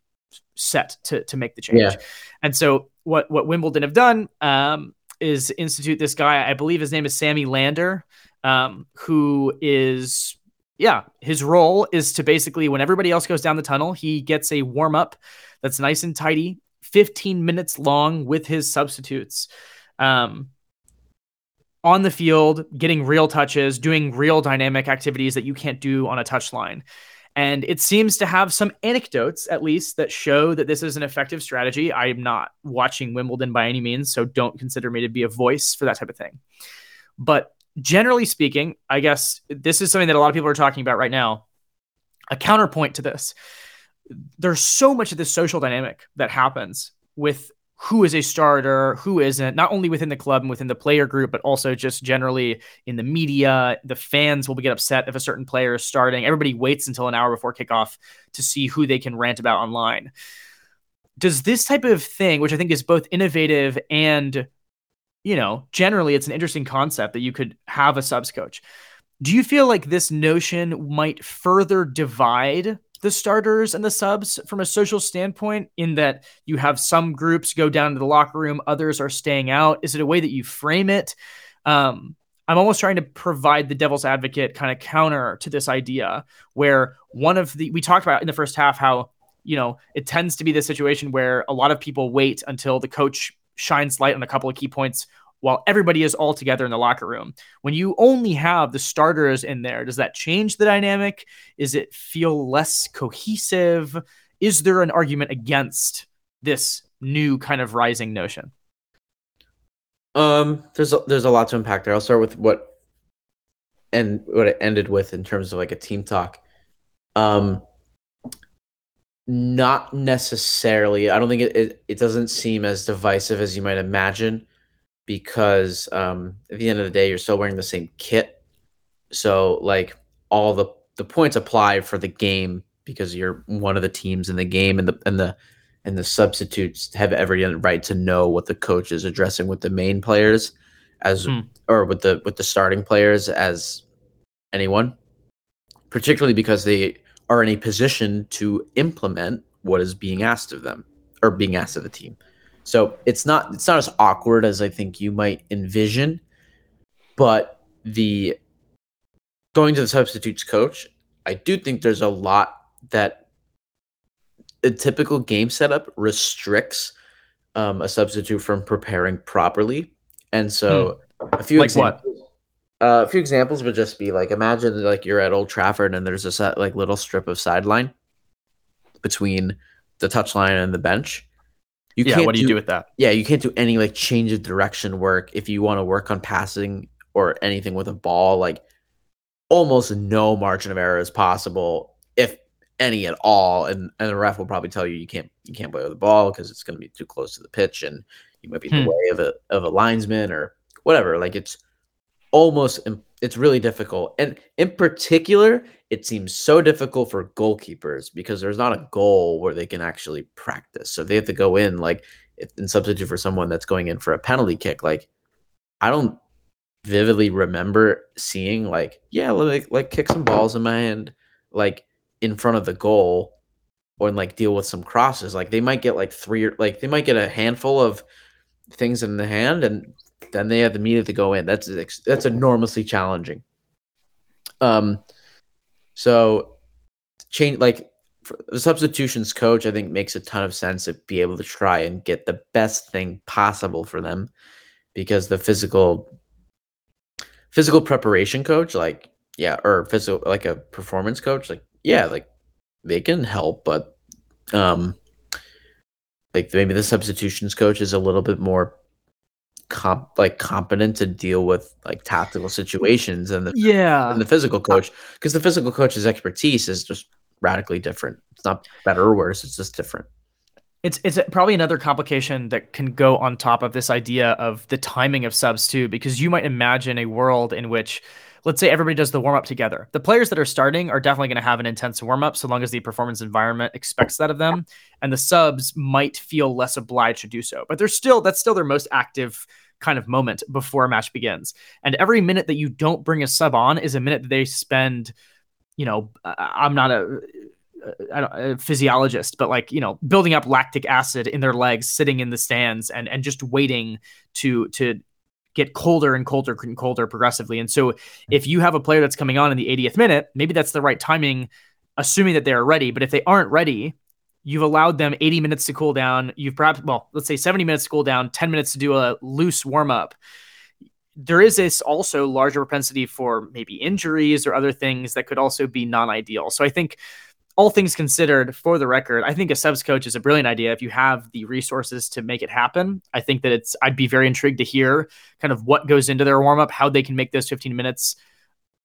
set to to make the change. Yeah. And so what what Wimbledon have done um, is institute this guy. I believe his name is Sammy Lander, um, who is yeah, his role is to basically when everybody else goes down the tunnel, he gets a warm up that's nice and tidy, 15 minutes long with his substitutes. Um, on the field, getting real touches, doing real dynamic activities that you can't do on a touchline. And it seems to have some anecdotes, at least, that show that this is an effective strategy. I am not watching Wimbledon by any means, so don't consider me to be a voice for that type of thing. But generally speaking, I guess this is something that a lot of people are talking about right now. A counterpoint to this there's so much of this social dynamic that happens with who is a starter, who isn't, not only within the club and within the player group, but also just generally in the media. The fans will get upset if a certain player is starting. Everybody waits until an hour before kickoff to see who they can rant about online. Does this type of thing, which I think is both innovative and, you know, generally it's an interesting concept that you could have a subs coach. Do you feel like this notion might further divide the starters and the subs from a social standpoint in that you have some groups go down to the locker room others are staying out. Is it a way that you frame it? Um, i'm almost trying to provide the devil's advocate kind of counter to this idea where one of the we talked about in the first half how you know it tends to be the situation where a lot of people wait until the coach shines light on a couple of key points while everybody is all together in the locker room. When you only have the starters in there, does that change the dynamic? Is it feel less cohesive? Is there an argument against this new kind of rising notion? Um, there's a, there's a lot to unpack there. I'll start with what and what it ended with in terms of like a team talk. Um, not necessarily. I don't think it, it, it doesn't seem as divisive as you might imagine because um, at the end of the day, you're still wearing the same kit. So like all the the points apply for the game because you're one of the teams in the game, and the and the and the substitutes have every right to know what the coach is addressing with the main players as hmm. or with the with the starting players as anyone particularly because they are in a position to implement what is being asked of them or being asked of the team so it's not it's not as awkward as I think you might envision, but the going to the substitutes coach, I do think there's a lot that a typical game setup restricts um, a substitute from preparing properly. And so hmm. a few like examples, what? Uh, a few examples would just be like imagine like you're at Old Trafford and there's a set, like little strip of sideline between the touchline and the bench you yeah, what do you do, with that? Yeah, you can't do any like change of direction work if you want to work on passing or anything with a ball. Like almost no margin of error is possible, if any at all. And and the ref will probably tell you you can't you can't play with the ball because it's going to be too close to the pitch and you might be in hmm. the way of a of a linesman or whatever. Like it's almost it's really difficult. And in particular, it seems so difficult for goalkeepers because there's not a goal where they can actually practice. So they have to go in like in substitute for someone that's going in for a penalty kick. Like I don't vividly remember seeing like yeah like like kick some balls in my hand like in front of the goal or like deal with some crosses. Like they might get like three or like they might get a handful of things in the hand and then they have the media to go in. That's that's enormously challenging. Um, so change like the substitutions coach, I think makes a ton of sense to be able to try and get the best thing possible for them, because the physical physical preparation coach, like yeah, or physical like a performance coach, like yeah, like they can help, but um, like maybe the substitutions coach is a little bit more comp like competent to deal with like tactical situations and the yeah and the physical coach because the physical coach's expertise is just radically different. It's not better or worse. It's just different. It's it's probably another complication that can go on top of this idea of the timing of subs too, because you might imagine a world in which let's say everybody does the warm up together. The players that are starting are definitely going to have an intense warm up so long as the performance environment expects that of them. And the subs might feel less obliged to do so, but they're still, that's still their most active kind of moment before a match begins. And every minute that you don't bring a sub on is a minute that they spend, you know, I'm not a, uh, a physiologist, but like you know, building up lactic acid in their legs, sitting in the stands, and and just waiting to to get colder and colder and colder progressively. And so, if you have a player that's coming on in the 80th minute, maybe that's the right timing, assuming that they are ready. But if they aren't ready, you've allowed them 80 minutes to cool down. You've perhaps, well, let's say 70 minutes to cool down, 10 minutes to do a loose warm up. There is this also larger propensity for maybe injuries or other things that could also be non ideal. So I think all things considered, for the record, I think a subs coach is a brilliant idea if you have the resources to make it happen. I think that it's, I'd be very intrigued to hear kind of what goes into their warm up, how they can make those 15 minutes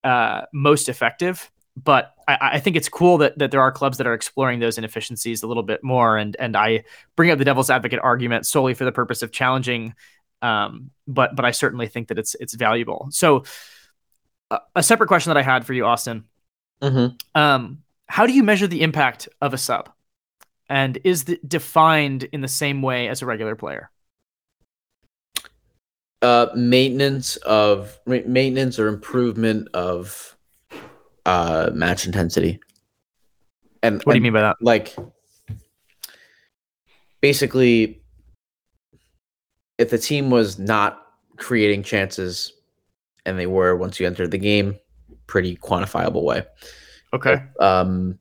uh, most effective. But I, I, think it's cool that, that there are clubs that are exploring those inefficiencies a little bit more. And, and I bring up the devil's advocate argument solely for the purpose of challenging. Um, but, but I certainly think that it's, it's valuable. So, uh, a separate question that I had for you, Austin. Mm-hmm. Um, how do you measure the impact of a sub? And is it defined in the same way as a regular player? Uh, maintenance of maintenance or improvement of uh, match intensity. And what do you mean by that? Like, basically, if the team was not creating chances, and they were once you entered the game, pretty quantifiable way. Okay. Um,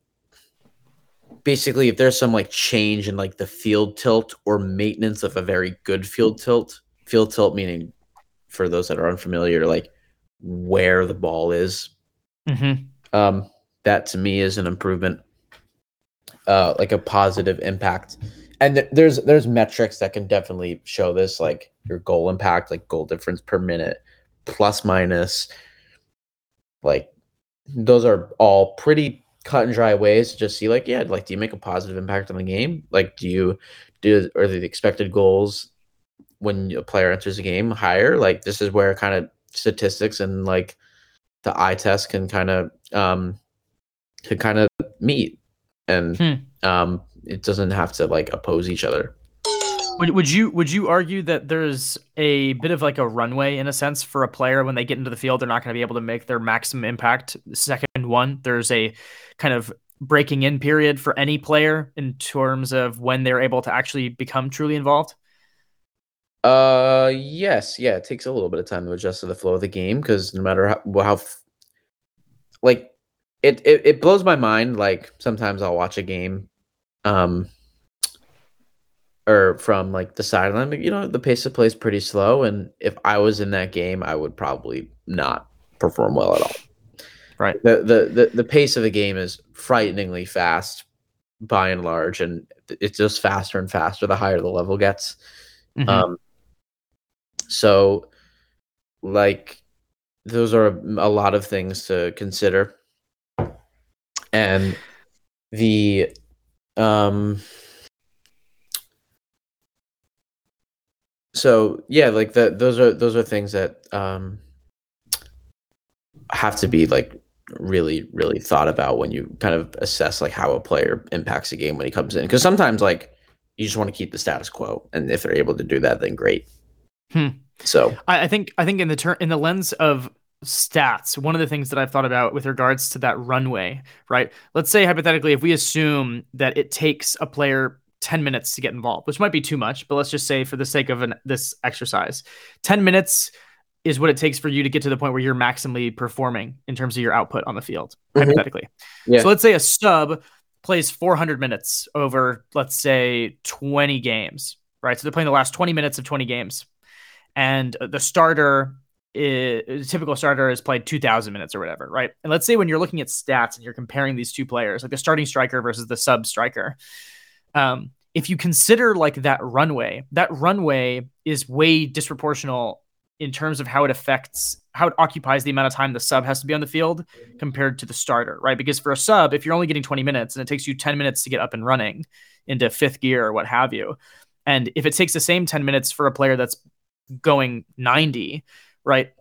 basically, if there's some like change in like the field tilt or maintenance of a very good field tilt, field tilt meaning for those that are unfamiliar, like where the ball is. Mm-hmm. Um, that to me is an improvement, uh, like a positive impact. And th- there's there's metrics that can definitely show this, like your goal impact, like goal difference per minute, plus minus, like those are all pretty cut and dry ways to just see like yeah like do you make a positive impact on the game? Like do you do are the expected goals when a player enters a game higher? Like this is where kind of statistics and like the eye test can kind of um can kind of meet. And hmm. um it doesn't have to like oppose each other would, would you would you argue that there's a bit of like a runway in a sense for a player when they get into the field, they're not going to be able to make their maximum impact second one. There's a kind of breaking in period for any player in terms of when they're able to actually become truly involved. Uh, yes, yeah. It takes a little bit of time to adjust to the flow of the game because no matter how, how like it, it it blows my mind. Like sometimes I'll watch a game, um or from like the sideline, you know, the pace of play is pretty slow. And if I was in that game, I would probably not perform well at all. Right. The the the, the pace of the game is frighteningly fast by and large, and it's just faster and faster the higher the level gets. Mm-hmm. Um so like those are a lot of things to consider. And the um so yeah like that those are those are things that um have to be like really really thought about when you kind of assess like how a player impacts a game when he comes in. Because sometimes like you just want to keep the status quo and if they're able to do that then great. Hmm. so. I, I think i think in the turn in the lens of stats one of the things that i've thought about with regards to that runway right? Let's say hypothetically if we assume that it takes a player 10 minutes to get involved, which might be too much, but let's just say for the sake of an, this exercise, 10 minutes is what it takes for you to get to the point where you're maximally performing in terms of your output on the field, mm-hmm. hypothetically. Yeah. So let's say a sub plays 400 minutes over, let's say 20 games, right? So they're playing the last 20 minutes of 20 games. And the starter is, typical starter has played 2000 minutes or whatever, right? And let's say when you're looking at stats and you're comparing these two players, like the starting striker versus the sub striker, um, if you consider like that runway, that runway is way disproportional in terms of how it affects how it occupies the amount of time the sub has to be on the field compared to the starter, right? Because for a sub, if you're only getting 20 minutes and it takes you 10 minutes to get up and running into fifth gear or what have you, and if it takes the same 10 minutes for a player that's going 90, right?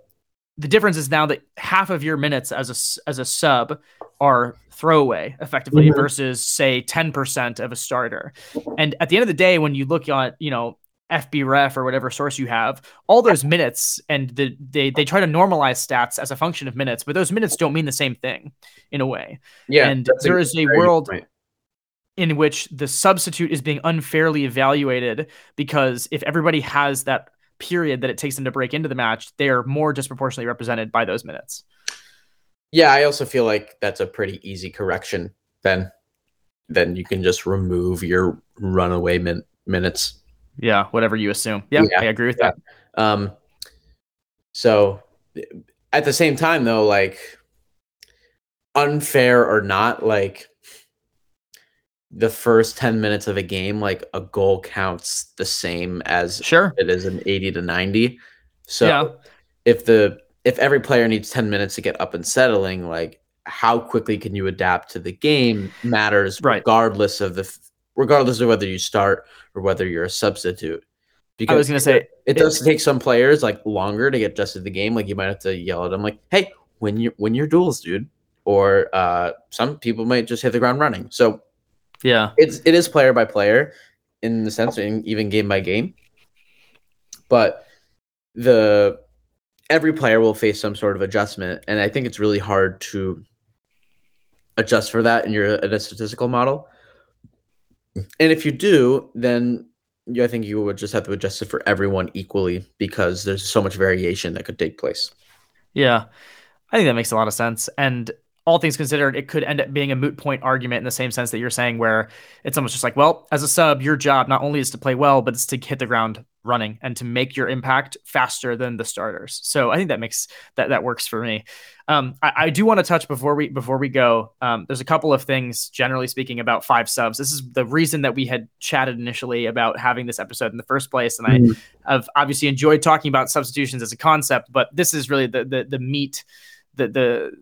the difference is now that half of your minutes as a as a sub are throwaway effectively mm-hmm. versus say 10% of a starter. And at the end of the day when you look at, you know, FBref or whatever source you have, all those minutes and the, they they try to normalize stats as a function of minutes, but those minutes don't mean the same thing in a way. Yeah. And there is a, is a world in which the substitute is being unfairly evaluated because if everybody has that period that it takes them to break into the match, they are more disproportionately represented by those minutes. Yeah, I also feel like that's a pretty easy correction. Then, then you can just remove your runaway min- minutes. Yeah, whatever you assume. Yeah, yeah I agree with yeah. that. Um, so at the same time, though, like unfair or not, like the first 10 minutes of a game, like a goal counts the same as sure it is an 80 to 90. So yeah. if the if every player needs 10 minutes to get up and settling, like how quickly can you adapt to the game matters right. regardless of the regardless of whether you start or whether you're a substitute. Because I was gonna say it, it does take some players like longer to get adjusted to the game. Like you might have to yell at them like, hey, when you when you're duels, dude. Or uh some people might just hit the ground running. So yeah, it's it is player by player in the sense, in, even game by game. But the every player will face some sort of adjustment, and I think it's really hard to adjust for that in your in a statistical model. And if you do, then I think you would just have to adjust it for everyone equally because there's so much variation that could take place. Yeah, I think that makes a lot of sense. And all things considered, it could end up being a moot point argument in the same sense that you're saying, where it's almost just like, well, as a sub, your job not only is to play well, but it's to hit the ground running and to make your impact faster than the starters. So I think that makes that that works for me. Um, I, I, do want to touch before we before we go. Um, there's a couple of things, generally speaking, about five subs. This is the reason that we had chatted initially about having this episode in the first place, and mm-hmm. I have obviously enjoyed talking about substitutions as a concept, but this is really the the the meat, the the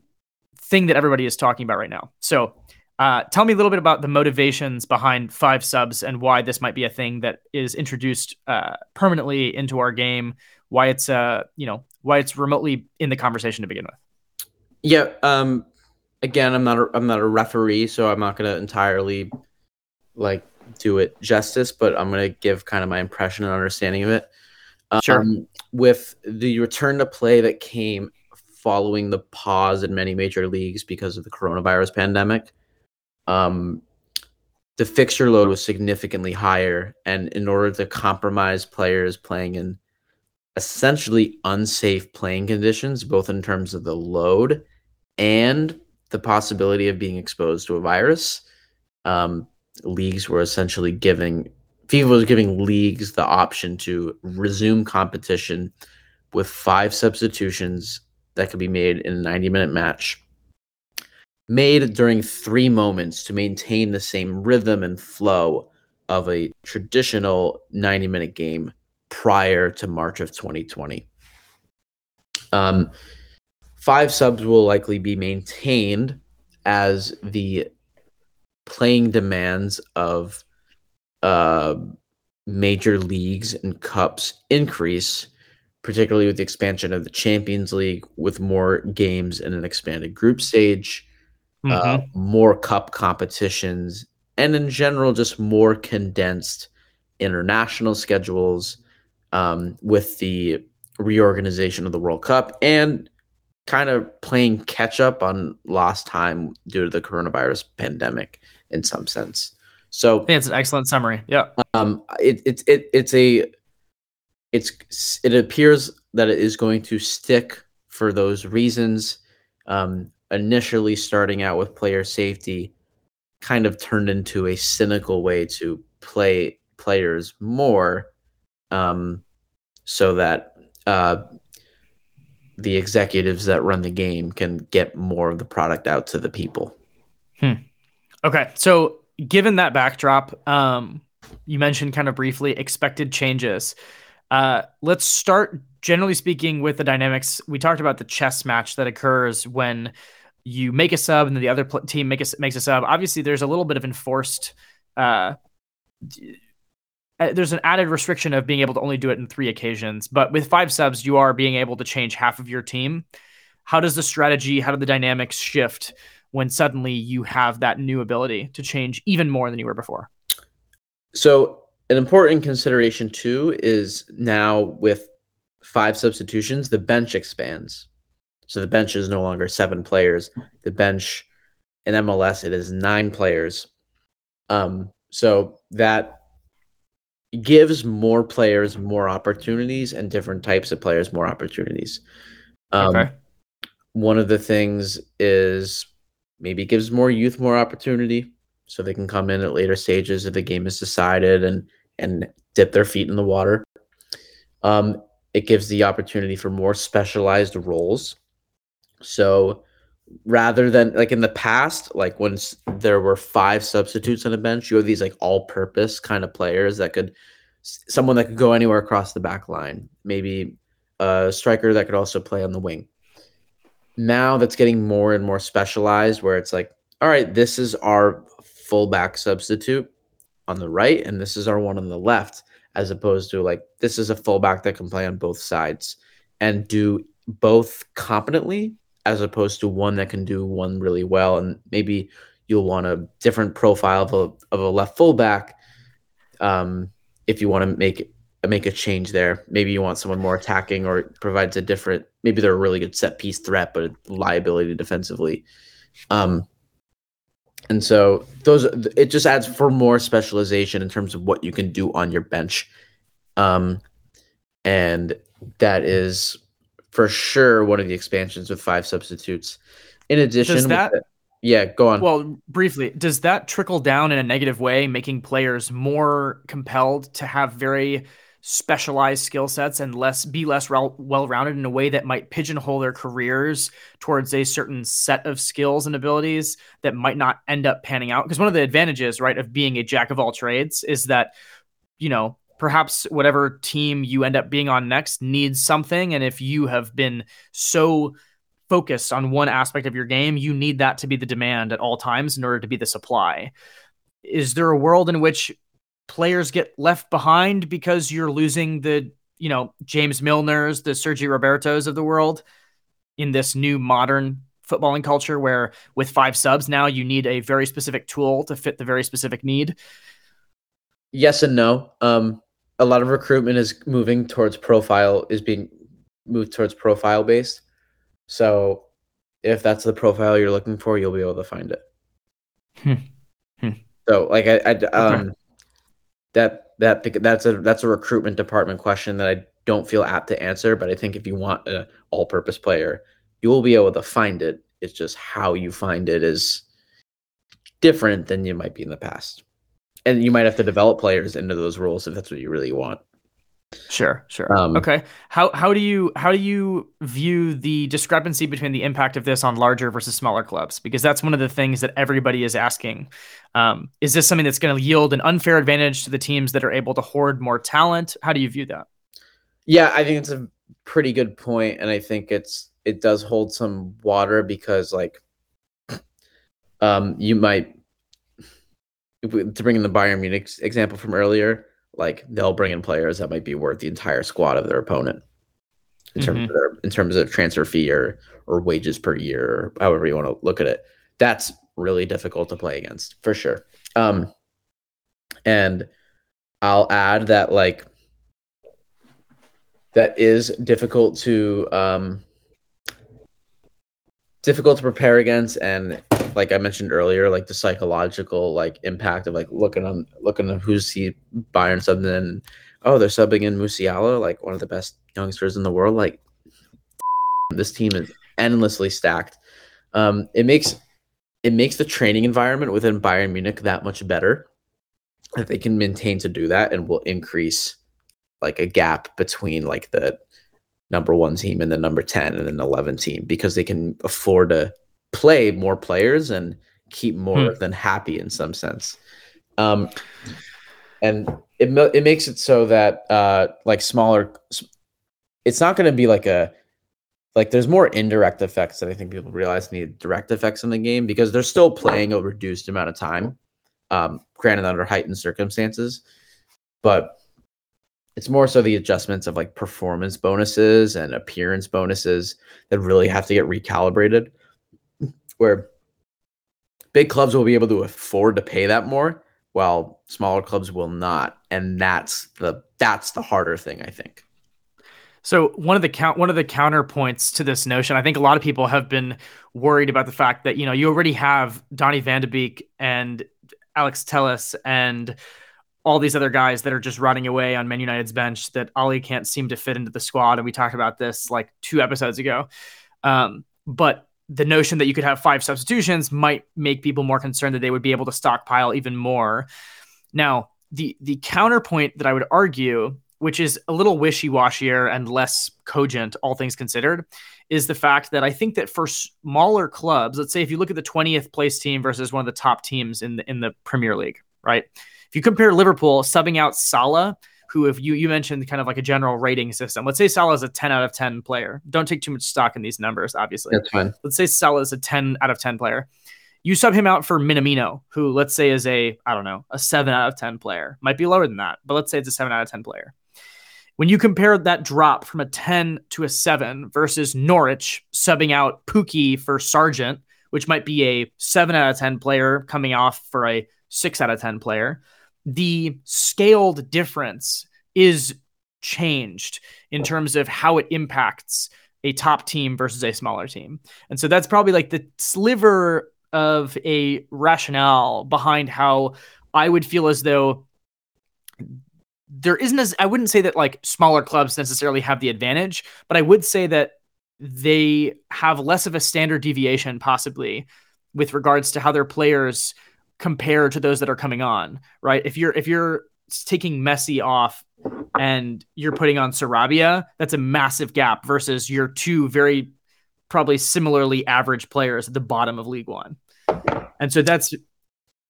thing that everybody is talking about right now. So, uh, tell me a little bit about the motivations behind five subs and why this might be a thing that is introduced uh, permanently into our game. Why it's uh, you know, why it's remotely in the conversation to begin with. Yeah. Um. Again, I'm not a, I'm not a referee, so I'm not going to entirely like do it justice, but I'm going to give kind of my impression and understanding of it. Um, sure. With the return to play that came following the pause in many major leagues because of the coronavirus pandemic. Um, the fixture load was significantly higher, and in order to compromise players playing in essentially unsafe playing conditions, both in terms of the load and the possibility of being exposed to a virus, um, leagues were essentially giving FIFA was giving leagues the option to resume competition with five substitutions that could be made in a 90 minute match made during three moments to maintain the same rhythm and flow of a traditional 90 minute game prior to March of 2020. Um, five subs will likely be maintained as the playing demands of uh, major leagues and cups increase particularly with the expansion of the Champions League, with more games in an expanded group stage, uh, mm-hmm. uh, more cup competitions, and in general, just more condensed international schedules um, with the reorganization of the World Cup and kind of playing catch up on lost time due to the coronavirus pandemic in some sense. So it's an excellent summary. Yeah. Um, it, it, it, it's a it's it appears that it is going to stick for those reasons. Um, initially, starting out with player safety, kind of turned into a cynical way to play players more, um, so that uh, the executives that run the game can get more of the product out to the people. Hmm. Okay, so given that backdrop, um, you mentioned kind of briefly expected changes. Uh, let's start, generally speaking, with the dynamics. We talked about the chess match that occurs when you make a sub and then the other pl- team make a, makes a sub. Obviously, there's a little bit of enforced uh, uh, there's an added restriction of being able to only do it in three occasions. But with five subs, you are being able to change half of your team. How does the strategy, how do the dynamics shift when suddenly you have that new ability to change even more than you were before? So, an important consideration too is now with five substitutions, the bench expands. So the bench is no longer seven players. The bench in MLS it is nine players. Um, so that gives more players more opportunities and different types of players more opportunities. Um, okay. One of the things is maybe gives more youth more opportunity, so they can come in at later stages if the game is decided and and dip their feet in the water. Um, it gives the opportunity for more specialized roles. So rather than like in the past, like when there were five substitutes on a bench, you have these like all-purpose kind of players that could someone that could go anywhere across the back line, maybe a striker that could also play on the wing. Now that's getting more and more specialized, where it's like, all right, this is our fullback substitute on the right, and this is our one on the left, as opposed to like this is a fullback that can play on both sides and do both competently as opposed to one that can do one really well. And maybe you'll want a different profile of a, of a left fullback um, if you want to make make a change there. Maybe you want someone more attacking or provides a different. Maybe they're a really good set piece threat, but liability defensively. Um, and so those it just adds for more specialization in terms of what you can do on your bench. Um, and that is for sure one of the expansions with five substitutes. In addition, does that, the, yeah, go on. Well, briefly, does that trickle down in a negative way, making players more compelled to have very specialized skill sets and less be less well-rounded in a way that might pigeonhole their careers towards a certain set of skills and abilities that might not end up panning out because one of the advantages right of being a jack of all trades is that you know perhaps whatever team you end up being on next needs something. And if you have been so focused on one aspect of your game, you need that to be the demand at all times in order to be the supply. Is there a world in which players get left behind because you're losing the, you know, James Milners, the Sergi Robertos of the world in this new modern footballing culture where with five subs now you need a very specific tool to fit the very specific need? Yes and no. Um, a lot of recruitment is moving towards profile is being moved towards profile based. So if that's the profile you're looking for, you'll be able to find it. Hmm. Hmm. So like I, I um okay. That that that's a that's a recruitment department question that I don't feel apt to answer, but I think if you want an all-purpose player, you will be able to find it. It's just how you find it is different than you might be in the past and you might have to develop players into those roles if that's what you really want. Sure, sure. Um, okay. How how do you how do you view the discrepancy between the impact of this on larger versus smaller clubs? Because that's one of the things that everybody is asking. Um, is this something that's going to yield an unfair advantage to the teams that are able to hoard more talent? How do you view that? Yeah, I think it's a pretty good point, and I think it's it does hold some water because like um you might to bring in the Bayern Munich example from earlier, like they'll bring in players that might be worth the entire squad of their opponent in terms mm-hmm. of their, in terms of transfer fee or or wages per year, or however you want to look at it. That's really difficult to play against for sure. Um, and I'll add that like that is difficult to um difficult to prepare against and like I mentioned earlier, like the psychological like impact of like looking on looking at who's he Bayern subbing in. Oh, they're subbing in Musiala, like one of the best youngsters in the world. Like this team is endlessly stacked. Um, it makes it makes the training environment within Bayern Munich that much better that they can maintain to do that and will increase like a gap between like the number one team and the number 10 and then 11 team because they can afford to play more players and keep more hmm. than happy in some sense. Um, and it it makes it so that uh, like smaller, it's not going to be like a like there's more indirect effects that I think people realize need direct effects in the game because they're still playing a reduced amount of time, um, granted under heightened circumstances. but it's more so the adjustments of like performance bonuses and appearance bonuses that really have to get recalibrated. Where big clubs will be able to afford to pay that more, while smaller clubs will not, and that's the that's the harder thing, I think. So one of the count one of the counterpoints to this notion, I think a lot of people have been worried about the fact that you know you already have Donny Van de Beek and Alex Telles and all these other guys that are just running away on Man United's bench that Ole can't seem to fit into the squad, and we talked about this like two episodes ago. Um, but the notion that you could have five substitutions might make people more concerned that they would be able to stockpile even more. Now, the the counterpoint that I would argue which is a little wishy-washier and less cogent, all things considered, is the fact that I think that for smaller clubs, let's say if you look at the 20th place team versus one of the top teams in the in the Premier League, right? If you compare Liverpool subbing out Salah, who if you you mentioned kind of like a general rating system, let's say Salah is a 10 out of 10 player. Don't take too much stock in these numbers, obviously. That's fine. Let's say Salah is a 10 out of 10 player. You sub him out for Minamino, who let's say is a I don't know a seven out of 10 player. Might be lower than that, but let's say it's a seven out of 10 player when you compare that drop from a 10 to a 7 versus Norwich subbing out Pukki for Sargent, which might be a 7 out of 10 player coming off for a 6 out of 10 player, the scaled difference is changed in terms of how it impacts a top team versus a smaller team. And so that's probably like the sliver of a rationale behind how I would feel as though there isn't as I wouldn't say that like smaller clubs necessarily have the advantage, but I would say that they have less of a standard deviation possibly with regards to how their players compare to those that are coming on, right? If you're if you're taking Messi off and you're putting on Sarabia, that's a massive gap versus your two very probably similarly average players at the bottom of League 1. And so that's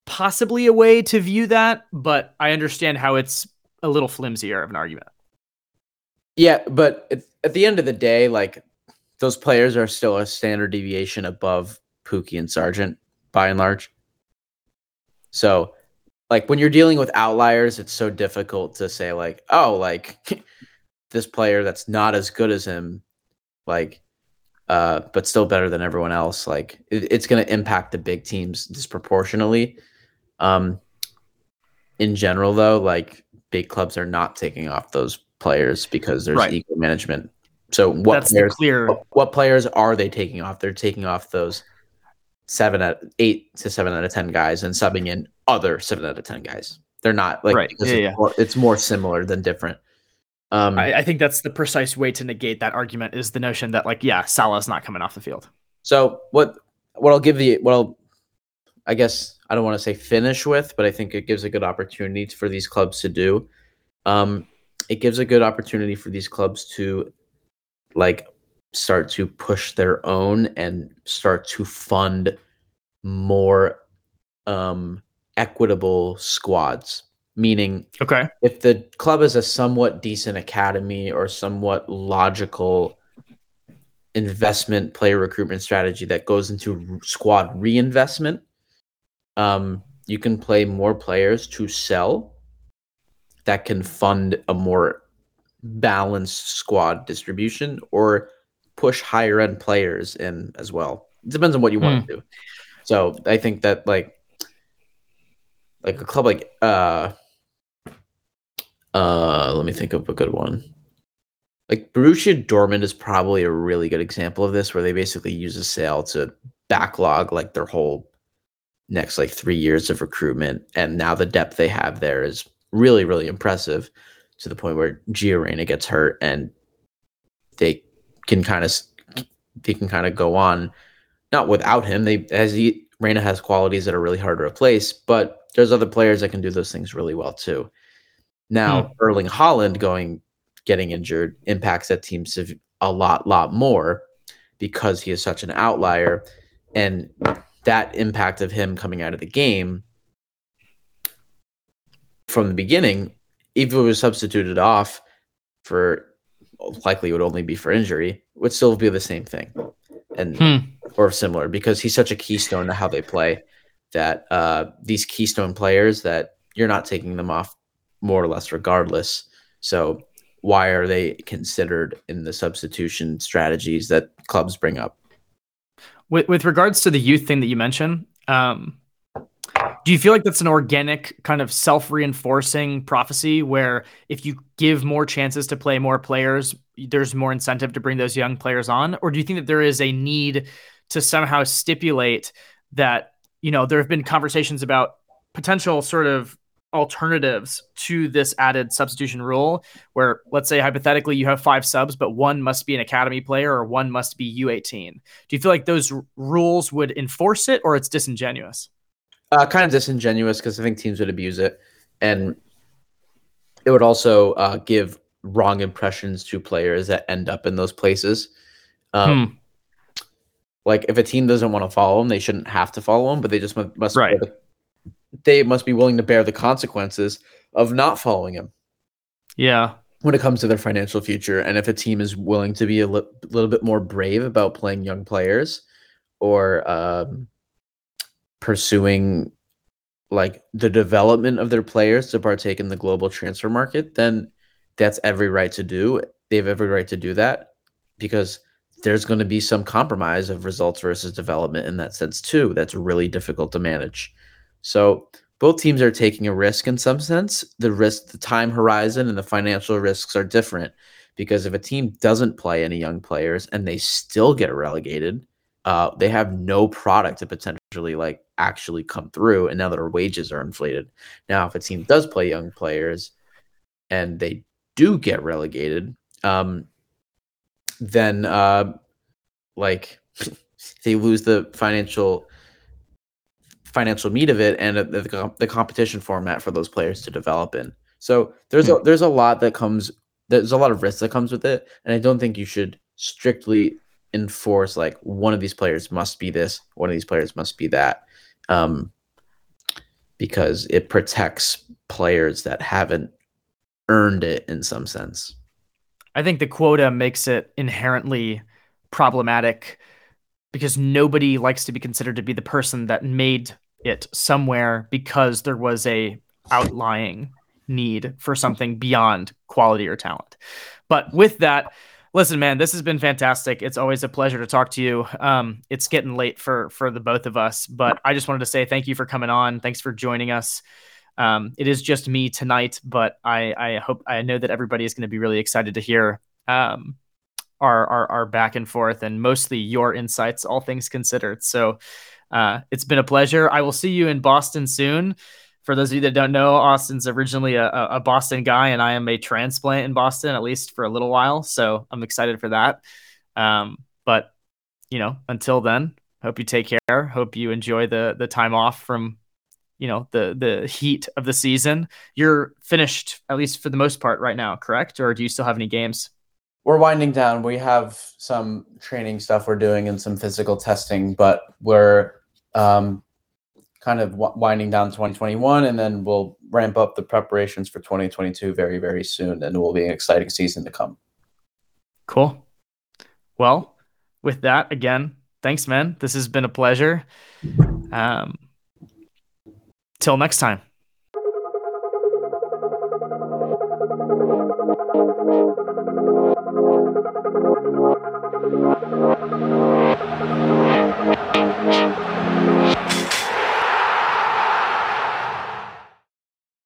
possibly a way to view that, but I understand how it's a little flimsier of an argument. Yeah, but at, the end of the day, like those players are still a standard deviation above Pukki and Sargent by and large. So, like when you're dealing with outliers, it's so difficult to say like, oh, like this player that's not as good as him, like, uh, but still better than everyone else. Like it, it's going to impact the big teams disproportionately. Um, in general, though, like big clubs are not taking off those players because there's right. ego management. So what That's players? Clear. What, what, players are they taking off? They're taking off those seven out eight to seven out of ten guys and subbing in other seven out of ten guys. They're not like right. yeah, it's, yeah. More, it's more similar than different. Um, I, I, think that's the precise way to negate that argument is the notion that like yeah, Salah's not coming off the field. So what what I'll give the what I'll I guess I don't want to say finish with, but I think it gives a good opportunity for these clubs to do. Um, it gives a good opportunity for these clubs to like start to push their own and start to fund more um, equitable squads. Meaning, okay, if the club is a somewhat decent academy or somewhat logical investment player recruitment strategy that goes into squad reinvestment, um, you can play more players to sell that can fund a more balanced squad distribution or push higher end players in as well. It depends on what you want mm. to do. So I think that like like a club like uh uh let me think of a good one. Like Borussia Dortmund is probably a really good example of this where they basically use a sale to backlog like their whole next like three years of recruitment, and now the depth they have there is really really impressive to the point where Gio Reyna gets hurt and they can kind of they can kind of go on not without him. They as he Reyna has qualities that are really hard to replace, but there's other players that can do those things really well too. Now hmm. Erling Haaland going getting injured impacts that team a lot lot more because he is such an outlier and that impact of him coming out of the game from the beginning, if it was substituted off for likely would only be for injury, would still be the same thing and hmm. or similar because he's such a keystone to how they play that uh, these keystone players that you're not taking them off more or less regardless. So why are they considered in the substitution strategies that clubs bring up? With with regards to the youth thing that you mentioned, um, do you feel like that's an organic kind of self-reinforcing prophecy where if you give more chances to play more players, there's more incentive to bring those young players on? Or do you think that there is a need to somehow stipulate that, you know, there have been conversations about potential sort of alternatives to this added substitution rule where let's say hypothetically you have five subs but one must be an academy player or one must be U18 do you feel like those r- rules would enforce it or it's disingenuous uh, kind of disingenuous because I think teams would abuse it and it would also uh, give wrong impressions to players that end up in those places um, hmm. like if a team doesn't want to follow them they shouldn't have to follow them but they just must, must right they must be willing to bear the consequences of not following him. Yeah. When it comes to their financial future. And if a team is willing to be a li- little bit more brave about playing young players or um, pursuing like the development of their players to partake in the global transfer market, then that's every right to do. They have every right to do that because there's going to be some compromise of results versus development in that sense too. That's really difficult to manage. So both teams are taking a risk in some sense. The risk, the time horizon, and the financial risks are different because if a team doesn't play any young players and they still get relegated, uh, they have no product to potentially like actually come through, and now that our wages are inflated. Now, if a team does play young players and they do get relegated, um, then uh, like they lose the financial financial meat of it and the, the competition format for those players to develop in. So there's a hmm. there's a lot that comes there's a lot of risk that comes with it, and I don't think you should strictly enforce like one of these players must be this, one of these players must be that, um, because it protects players that haven't earned it in some sense. I think the quota makes it inherently problematic because nobody likes to be considered to be the person that made it somewhere because there was a outlying need for something beyond quality or talent. But with that, listen, man, this has been fantastic. It's always a pleasure to talk to you. Um, it's getting late for for the both of us, but I just wanted to say thank you for coming on. Thanks for joining us. Um, it is just me tonight, but I I hope I know that everybody is going to be really excited to hear um, our, our, our back and forth and mostly your insights, all things considered. So uh, it's been a pleasure. I will see you in Boston soon. For those of you that don't know, Austin's originally a, a Boston guy, and I am a transplant in Boston, at least for a little while. So I'm excited for that. Um, but you know, until then, hope you take care. Hope you enjoy the the time off from you know the the heat of the season. You're finished at least for the most part right now, correct? Or do you still have any games? we're winding down. We have some training stuff we're doing and some physical testing, but we're um, kind of winding down 2021, and then we'll ramp up the preparations for 2022 very, very soon, and it will be an exciting season to come. Cool. Well, with that, again, thanks, man. This has been a pleasure. Um, till next time.